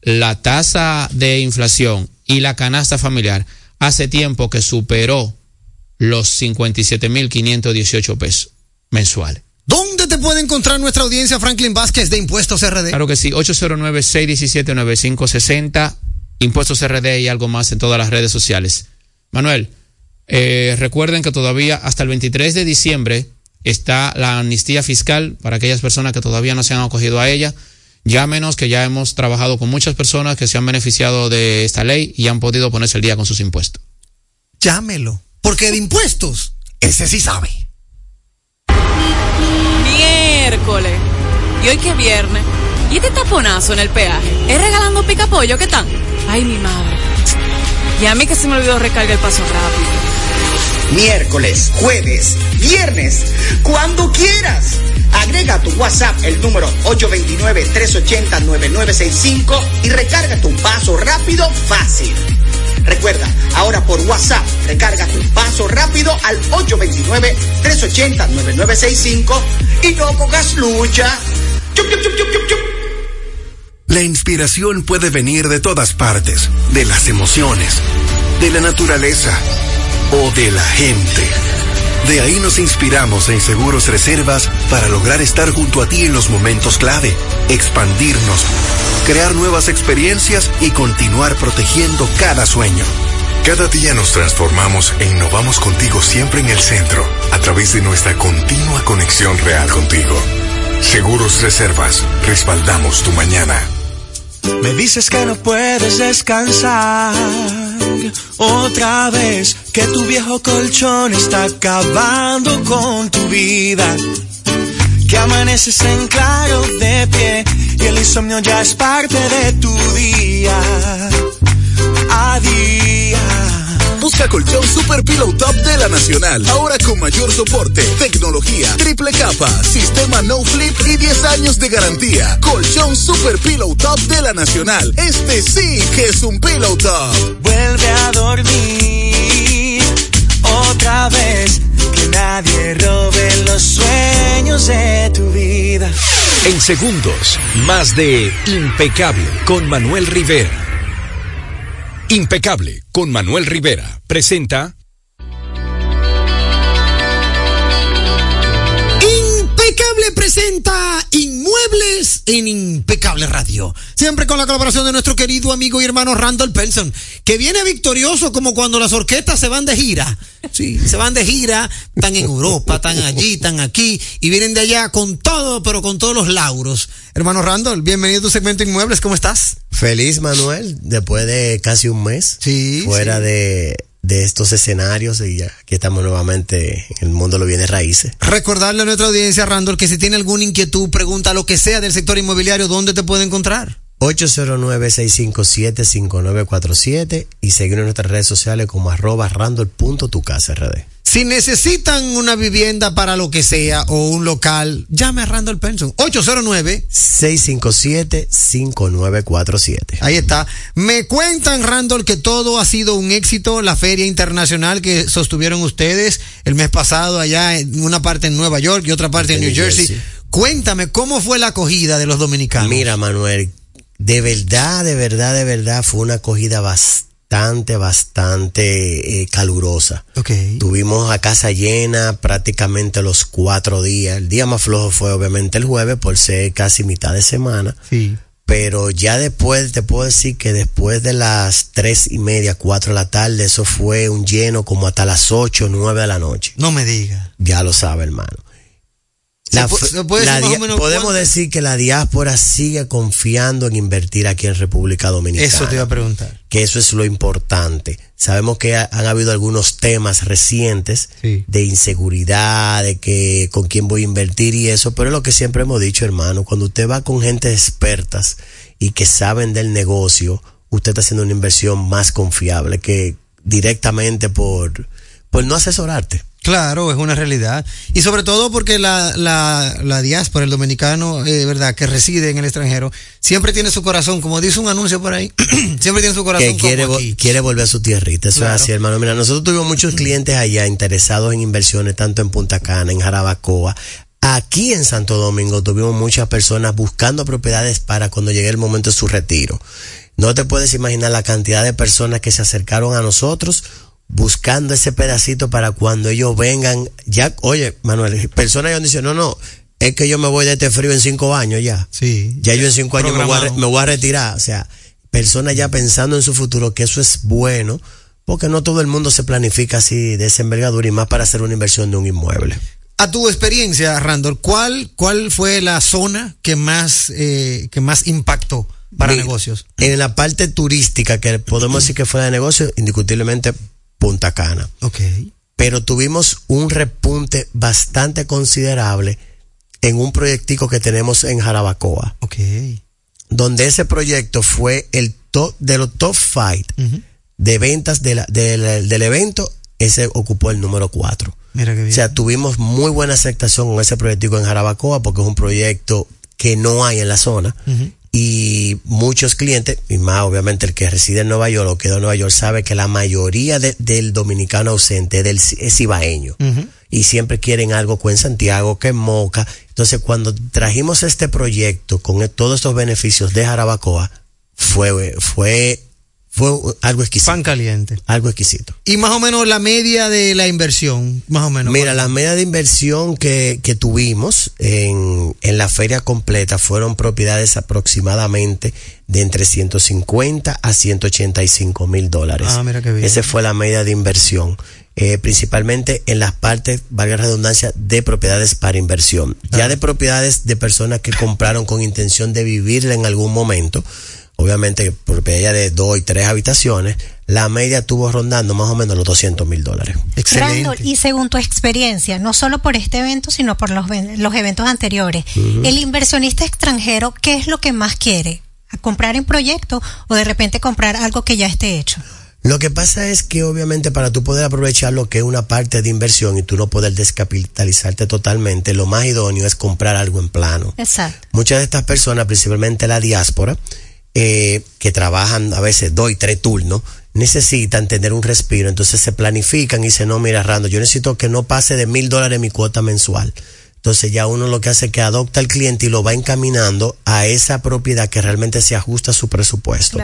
la tasa de inflación y la canasta familiar hace tiempo que superó los 57.518 pesos mensuales. ¿Dónde puede encontrar nuestra audiencia, Franklin Vázquez, de Impuestos RD? Claro que sí, 809-617-9560, Impuestos RD y algo más en todas las redes sociales. Manuel, eh, recuerden que todavía hasta el 23 de diciembre está la amnistía fiscal para aquellas personas que todavía no se han acogido a ella. Llámenos que ya hemos trabajado con muchas personas que se han beneficiado de esta ley y han podido ponerse el día con sus impuestos. Llámelo. Porque de impuestos, ese sí sabe. Miércoles. Y hoy que es viernes. ¿Y este taponazo en el peaje? ¿Es regalando pica pollo? ¿Qué tal? Ay, mi madre. Y a mí que se me olvidó recargar el paso rápido. Miércoles, jueves, viernes, cuando quieras. Agrega a tu WhatsApp el número 829-380-9965 y recarga tu paso rápido fácil. Recuerda, ahora por WhatsApp, recarga tu paso rápido al 829-380-9965 y no pongas lucha. Chup, chup, chup. La inspiración puede venir de todas partes, de las emociones, de la naturaleza o de la gente. De ahí nos inspiramos en Seguros Reservas para lograr estar junto a ti en los momentos clave, expandirnos, crear nuevas experiencias y continuar protegiendo cada sueño. Cada día nos transformamos e innovamos contigo siempre en el centro, a través de nuestra continua conexión real contigo. Seguros Reservas, respaldamos tu mañana. Me dices que no puedes descansar otra vez, que tu viejo colchón está acabando con tu vida, que amaneces en claro de pie y el insomnio ya es parte de tu día a día. Busca colchón Super Pillow Top de la Nacional. Ahora con mayor soporte, tecnología, triple capa, sistema no flip y 10 años de garantía. Colchón Super Pillow Top de la Nacional. Este sí que es un Pillow Top. Vuelve a dormir otra vez, que nadie robe los sueños de tu vida. En segundos, más de Impecable con Manuel Rivera. Impecable con Manuel Rivera. Presenta En Impecable Radio. Siempre con la colaboración de nuestro querido amigo y hermano Randall Penson, que viene victorioso como cuando las orquestas se van de gira. Sí, se van de gira, están en Europa, están allí, están aquí, y vienen de allá con todo, pero con todos los lauros. Hermano Randall, bienvenido a tu segmento Inmuebles, ¿cómo estás? Feliz Manuel, después de casi un mes Sí, fuera sí. de, de estos escenarios y ya aquí estamos nuevamente en el mundo de los bienes raíces. Recordarle a nuestra audiencia, Randall, que si tiene alguna inquietud, pregunta lo que sea del sector inmobiliario, ¿dónde te puede encontrar? 809-657-5947 y seguirnos en nuestras redes sociales como arroba randall.tucasrd. Si necesitan una vivienda para lo que sea o un local, llame a Randall Penson. 809 657-5947. Ahí está. Me cuentan, Randall, que todo ha sido un éxito. La feria internacional que sostuvieron ustedes el mes pasado allá en una parte en Nueva York y otra parte en New Jersey. Cuéntame, ¿cómo fue la acogida de los dominicanos? Mira, Manuel, de verdad, de verdad, de verdad, fue una acogida bastante, bastante eh, calurosa. Ok. Tuvimos a casa llena prácticamente los cuatro días. El día más flojo fue obviamente el jueves por ser casi mitad de semana. Sí. Pero ya después, te puedo decir que después de las tres y media, cuatro de la tarde, eso fue un lleno como hasta las ocho, nueve de la noche. No me diga. Ya lo sabe, hermano. ¿Se La pu- f- se puede la decir más dia- o menos podemos cuánto? decir que la diáspora sigue confiando en invertir aquí en República Dominicana. Eso te iba a preguntar. Que eso es lo importante. Sabemos que ha- han habido algunos temas recientes de inseguridad, de que con quién voy a invertir y eso, pero es lo que siempre hemos dicho, hermano, cuando usted va con gente expertas y que saben del negocio, usted está haciendo una inversión más confiable que directamente por, por no asesorarte. Claro, es una realidad. Y sobre todo porque la, la, la diáspora, el dominicano, eh, verdad, que reside en el extranjero, siempre tiene su corazón, como dice un anuncio por ahí, siempre tiene su corazón que quiere, como vo- quiere volver a su tierrita. Eso Claro. es así, hermano. Mira, nosotros tuvimos muchos clientes allá interesados en inversiones, tanto en Punta Cana, en Jarabacoa. Aquí en Santo Domingo tuvimos muchas personas buscando propiedades para cuando llegue el momento de su retiro. No te puedes imaginar la cantidad de personas que se acercaron a nosotros buscando ese pedacito para cuando ellos vengan. Ya, oye, Manuel, personas ya dicen, no, no, es que yo me voy de este frío en cinco años ya. Sí. Ya yo en cinco años me voy, a, me voy a retirar. O sea, personas ya pensando en su futuro, que eso es bueno, porque no todo el mundo se planifica así de esa envergadura y más para hacer una inversión de un inmueble. A tu experiencia, Randall, ¿cuál, cuál fue la zona que más, eh, que más impactó para Mira, negocios? En la parte turística, que podemos decir que fue de negocio, indiscutiblemente Punta Cana. Ok. Pero tuvimos un repunte bastante considerable en un proyectico que tenemos en Jarabacoa. Ok. Donde ese proyecto fue el top de los top five de ventas de la- del- del evento, ese ocupó el número 4. Mira qué bien. O sea, tuvimos muy buena aceptación con ese proyectico en Jarabacoa porque es un proyecto que no hay en la zona. Y muchos clientes, y más obviamente el que reside en Nueva York o quedó en Nueva York, sabe que la mayoría de- del dominicano ausente del, es ibaeño. Y siempre quieren algo que en Santiago, que en Moca. Entonces, cuando trajimos este proyecto con todos estos beneficios de Jarabacoa, fue, fue, fue algo exquisito. Pan caliente. Algo exquisito. Y más o menos la media de la inversión, más o menos. Mira, la media de inversión que, que tuvimos en, en la feria completa fueron propiedades aproximadamente de entre 150 a 185 mil dólares. Ah, mira qué bien. Esa fue la media de inversión. eh, principalmente en las partes, valga la redundancia, de propiedades para inversión. Ya de propiedades de personas que compraron con intención de vivirla en algún momento, obviamente propiedad de dos y tres habitaciones, la media estuvo rondando más o menos los 200 mil dólares. Randall, y según tu experiencia, no solo por este evento, sino por los, ven- los eventos anteriores, el inversionista extranjero, ¿qué es lo que más quiere? ¿A ¿Comprar en proyecto o de repente comprar algo que ya esté hecho? Lo que pasa es que obviamente para tú poder aprovechar lo que es una parte de inversión y tú no poder descapitalizarte totalmente, lo más idóneo es comprar algo en plano. Exacto. Muchas de estas personas, principalmente la diáspora, eh, que trabajan a veces dos y tres turnos, necesitan tener un respiro, entonces se planifican y dicen, no, mira, Rando, yo necesito que no pase de mil dólares mi cuota mensual. Entonces ya uno lo que hace es que adopta al cliente y lo va encaminando a esa propiedad que realmente se ajusta a su presupuesto.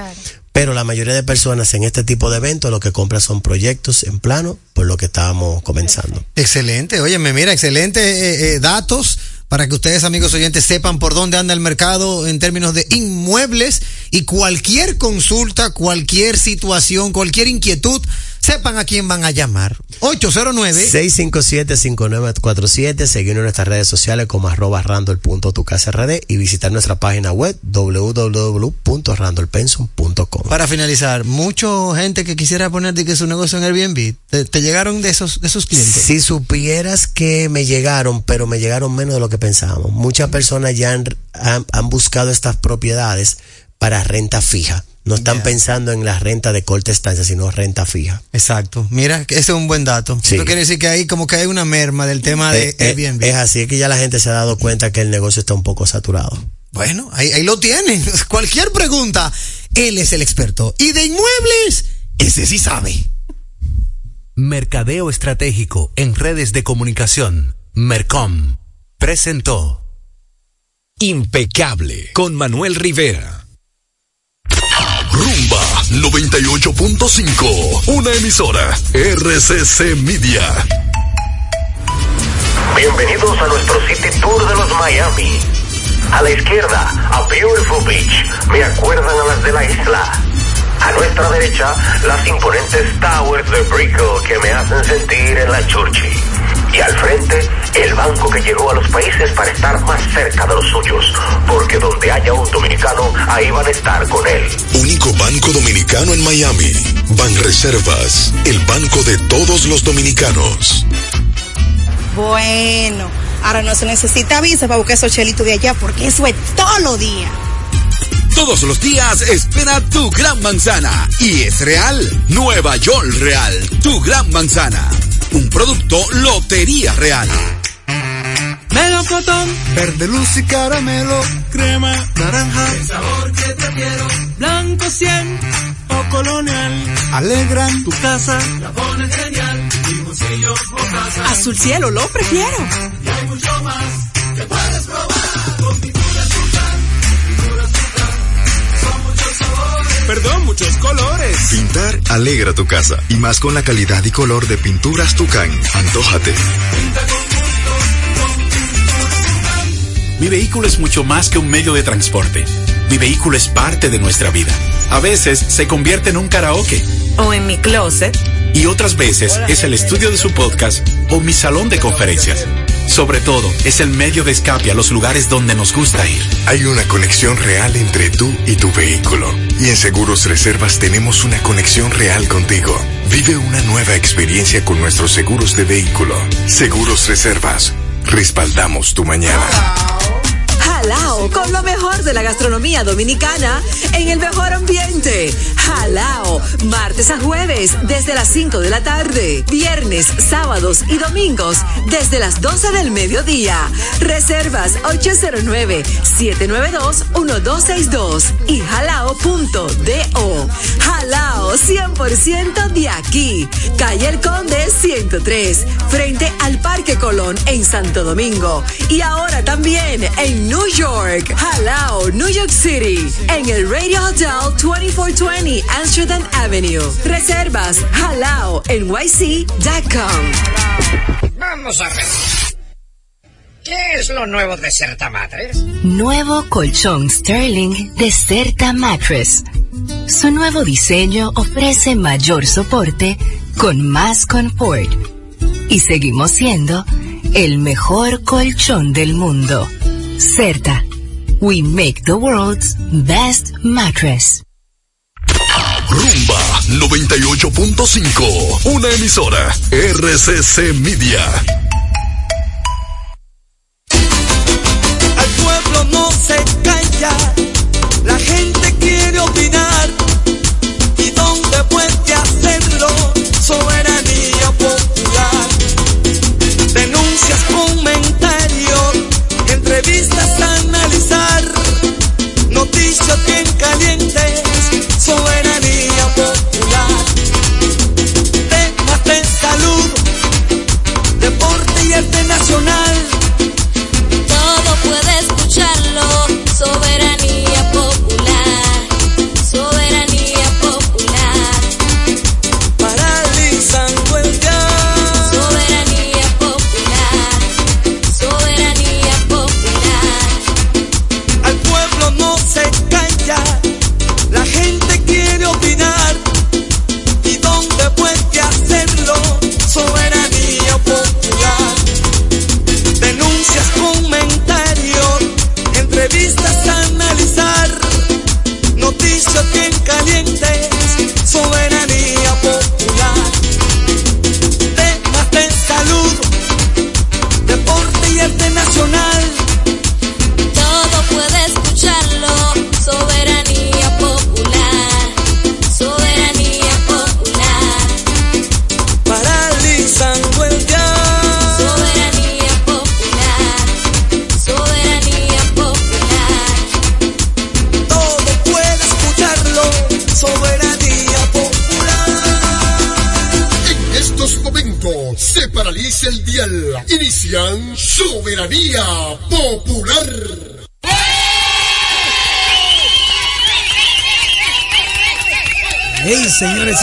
Pero la mayoría de personas en este tipo de eventos lo que compran son proyectos en plano, por lo que estábamos comenzando. Excelente, óyeme, mira, excelente eh, eh, datos para que ustedes, amigos oyentes, sepan por dónde anda el mercado en términos de inmuebles y cualquier consulta, cualquier situación, cualquier inquietud, sepan a quién van a llamar. 809 657-5947, seguirnos en nuestras redes sociales como arroba randol.tucasrd y visitar nuestra página web www.randolpenson.com. Para finalizar, mucha gente que quisiera poner de que su negocio en Airbnb, ¿te, te llegaron de esos, de esos clientes? Si supieras que me llegaron, pero me llegaron menos de lo que pensábamos. Muchas personas ya han, han- han buscado estas propiedades para renta fija. No están pensando en la renta de corta estancia, sino renta fija. Exacto. Mira, ese es un buen dato. Sí. Eso quiere decir que ahí como que hay una merma del tema de Eh, eh, Airbnb. es así, es que ya la gente se ha dado cuenta que el negocio está un poco saturado. Bueno, ahí, ahí lo tienen. Cualquier pregunta, él es el experto. Y de inmuebles, ese sí sabe. Mercadeo Estratégico en redes de comunicación. Mercom. Presentó. Impecable con Manuel Rivera. Rumba 98.5, una emisora RCC Media. Bienvenidos a nuestro City Tour de los Miami. A la izquierda, a Beautiful Beach. Me acuerdan a las de la isla. A nuestra derecha, las imponentes towers de Brickell que me hacen sentir en la Churchill. Y al frente, el banco que llegó a los países para estar más cerca de los suyos. Porque donde haya un dominicano, ahí van a estar con él. Único banco dominicano en Miami. Banreservas, el banco de todos los dominicanos. Bueno, ahora no se necesita visa para buscar esos chelitos de allá porque eso es todo lo día. Todos los días espera tu gran manzana. Y es real. Nueva York Real. Tu gran manzana. Un producto Lotería Real. Melocotón, verde luz y caramelo, crema, naranja, el sabor que prefiero, blanco 100 o colonial, alegran tu casa, la ponen genial, limoncillo o casa. Azul cielo, lo prefiero. Y hay mucho más que puedes probar con pinturas Tucán, pinturas Tucán, son muchos sabores. Perdón, muchos colores. Pintar alegra tu casa y más con la calidad y color de pinturas Tucán. Antójate. Mi vehículo es mucho más que un medio de transporte. Mi vehículo es parte de nuestra vida. A veces se convierte en un karaoke O en mi closet. y otras veces es el estudio de su podcast o mi salón de conferencias. Sobre todo, es el medio de escape a los lugares donde nos gusta ir. Hay una conexión real entre tú y tu vehículo. Y en Seguros Reservas tenemos una conexión real contigo. Vive una nueva experiencia con nuestros seguros de vehículo. Seguros Reservas. Respaldamos tu mañana. Jalao con lo mejor de la gastronomía dominicana en el mejor ambiente. Jalao, martes a jueves desde las 5 de la tarde, viernes, sábados y domingos desde las 12 del mediodía. Reservas 809-792-1262 y jalao.do. Jalao 100% de aquí. Calle El Conde 103, frente al Parque Colón en Santo Domingo. Y ahora también en New York. Halao, New York City. En el Radio Hotel 2420 Amsterdam Avenue. Reservas halao nyc.com. Vamos a ver. ¿Qué es lo nuevo de Certa Matres? Nuevo colchón Sterling de Certa Mattress. Su nuevo diseño ofrece mayor soporte con más confort. Y seguimos siendo el mejor colchón del mundo. Certa. We make the world's best mattress. Rumba 98.5, una emisora RCC Media. Al pueblo no se calla, la gente quiere opinar. Noticias bien calientes,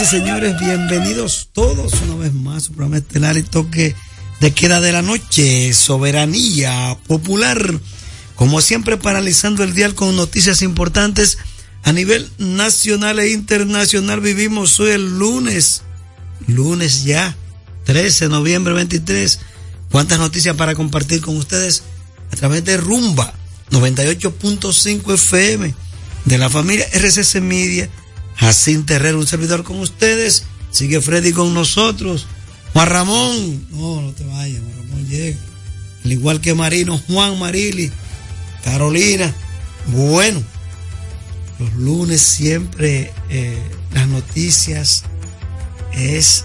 señores, bienvenidos todos una vez más a su programa estelar y toque de queda de la noche, soberanía popular. Como siempre, paralizando el dial con noticias importantes a nivel nacional e internacional. Vivimos hoy el lunes, lunes ya, 13 de noviembre 23. ¿Cuántas noticias para compartir con ustedes a través de Rumba 98.5 FM de la familia RCC Media? Jacín Terrero, un servidor con ustedes. Sigue Freddy con nosotros. Juan Ramón. No, no te vayas, Juan Ramón llega. Al igual que Marino, Juan Marili, Carolina. Bueno, los lunes siempre eh, las noticias es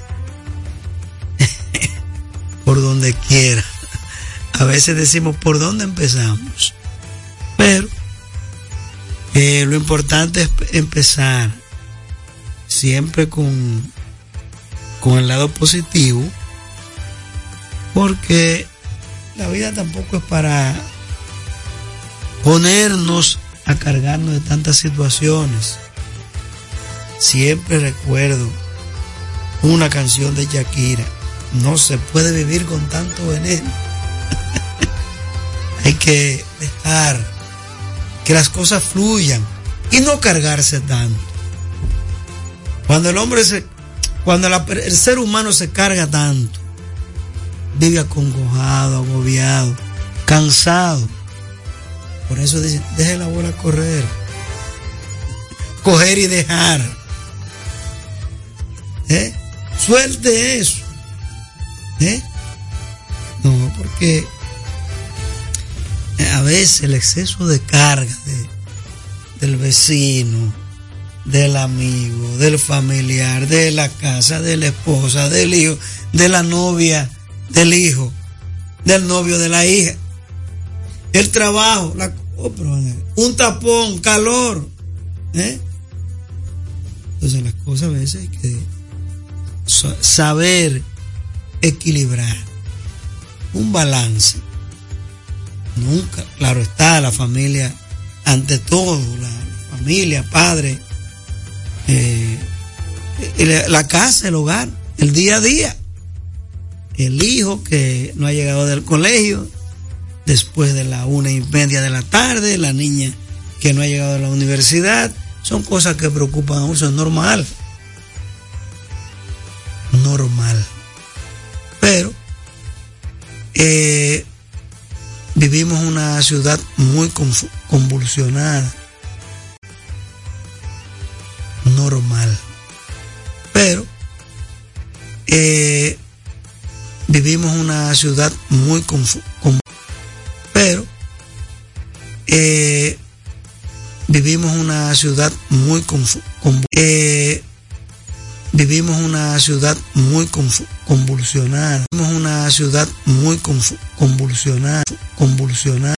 por donde quiera. A veces decimos por dónde empezamos. Pero eh, lo importante es empezar siempre con, con el lado positivo, porque la vida tampoco es para ponernos a cargarnos de tantas situaciones. Siempre recuerdo una canción de Shakira, no se puede vivir con tanto veneno. Hay que dejar que las cosas fluyan y no cargarse tanto. Cuando el hombre se, cuando el ser humano se carga tanto, vive acongojado, agobiado, cansado. Por eso dice, deje la bola correr. Coger y dejar. ¿Eh? Suelte eso. ¿Eh? No, porque a veces el exceso de carga de- del vecino, del amigo, del familiar, de la casa, de la esposa, del hijo, de la novia, del hijo, del novio, de la hija, el trabajo, la, oh, un tapón, calor. ¿eh? Entonces las cosas a veces hay que sa- saber equilibrar un balance. Nunca, claro está, la familia, ante todo, la familia, padre, eh, la, casa, el hogar, el día a día. El hijo que no ha llegado del colegio después de la una y media de la tarde, la niña que no ha llegado a la universidad, son cosas que preocupan a uno, es normal. Normal. Pero eh, vivimos una ciudad muy convulsionada. Normal. Pero eh, vivimos una ciudad muy confu- con- pero eh, vivimos una ciudad muy confu- convu- eh, vivimos una ciudad muy convulsionada vivimos una ciudad muy convulsionada convulsionada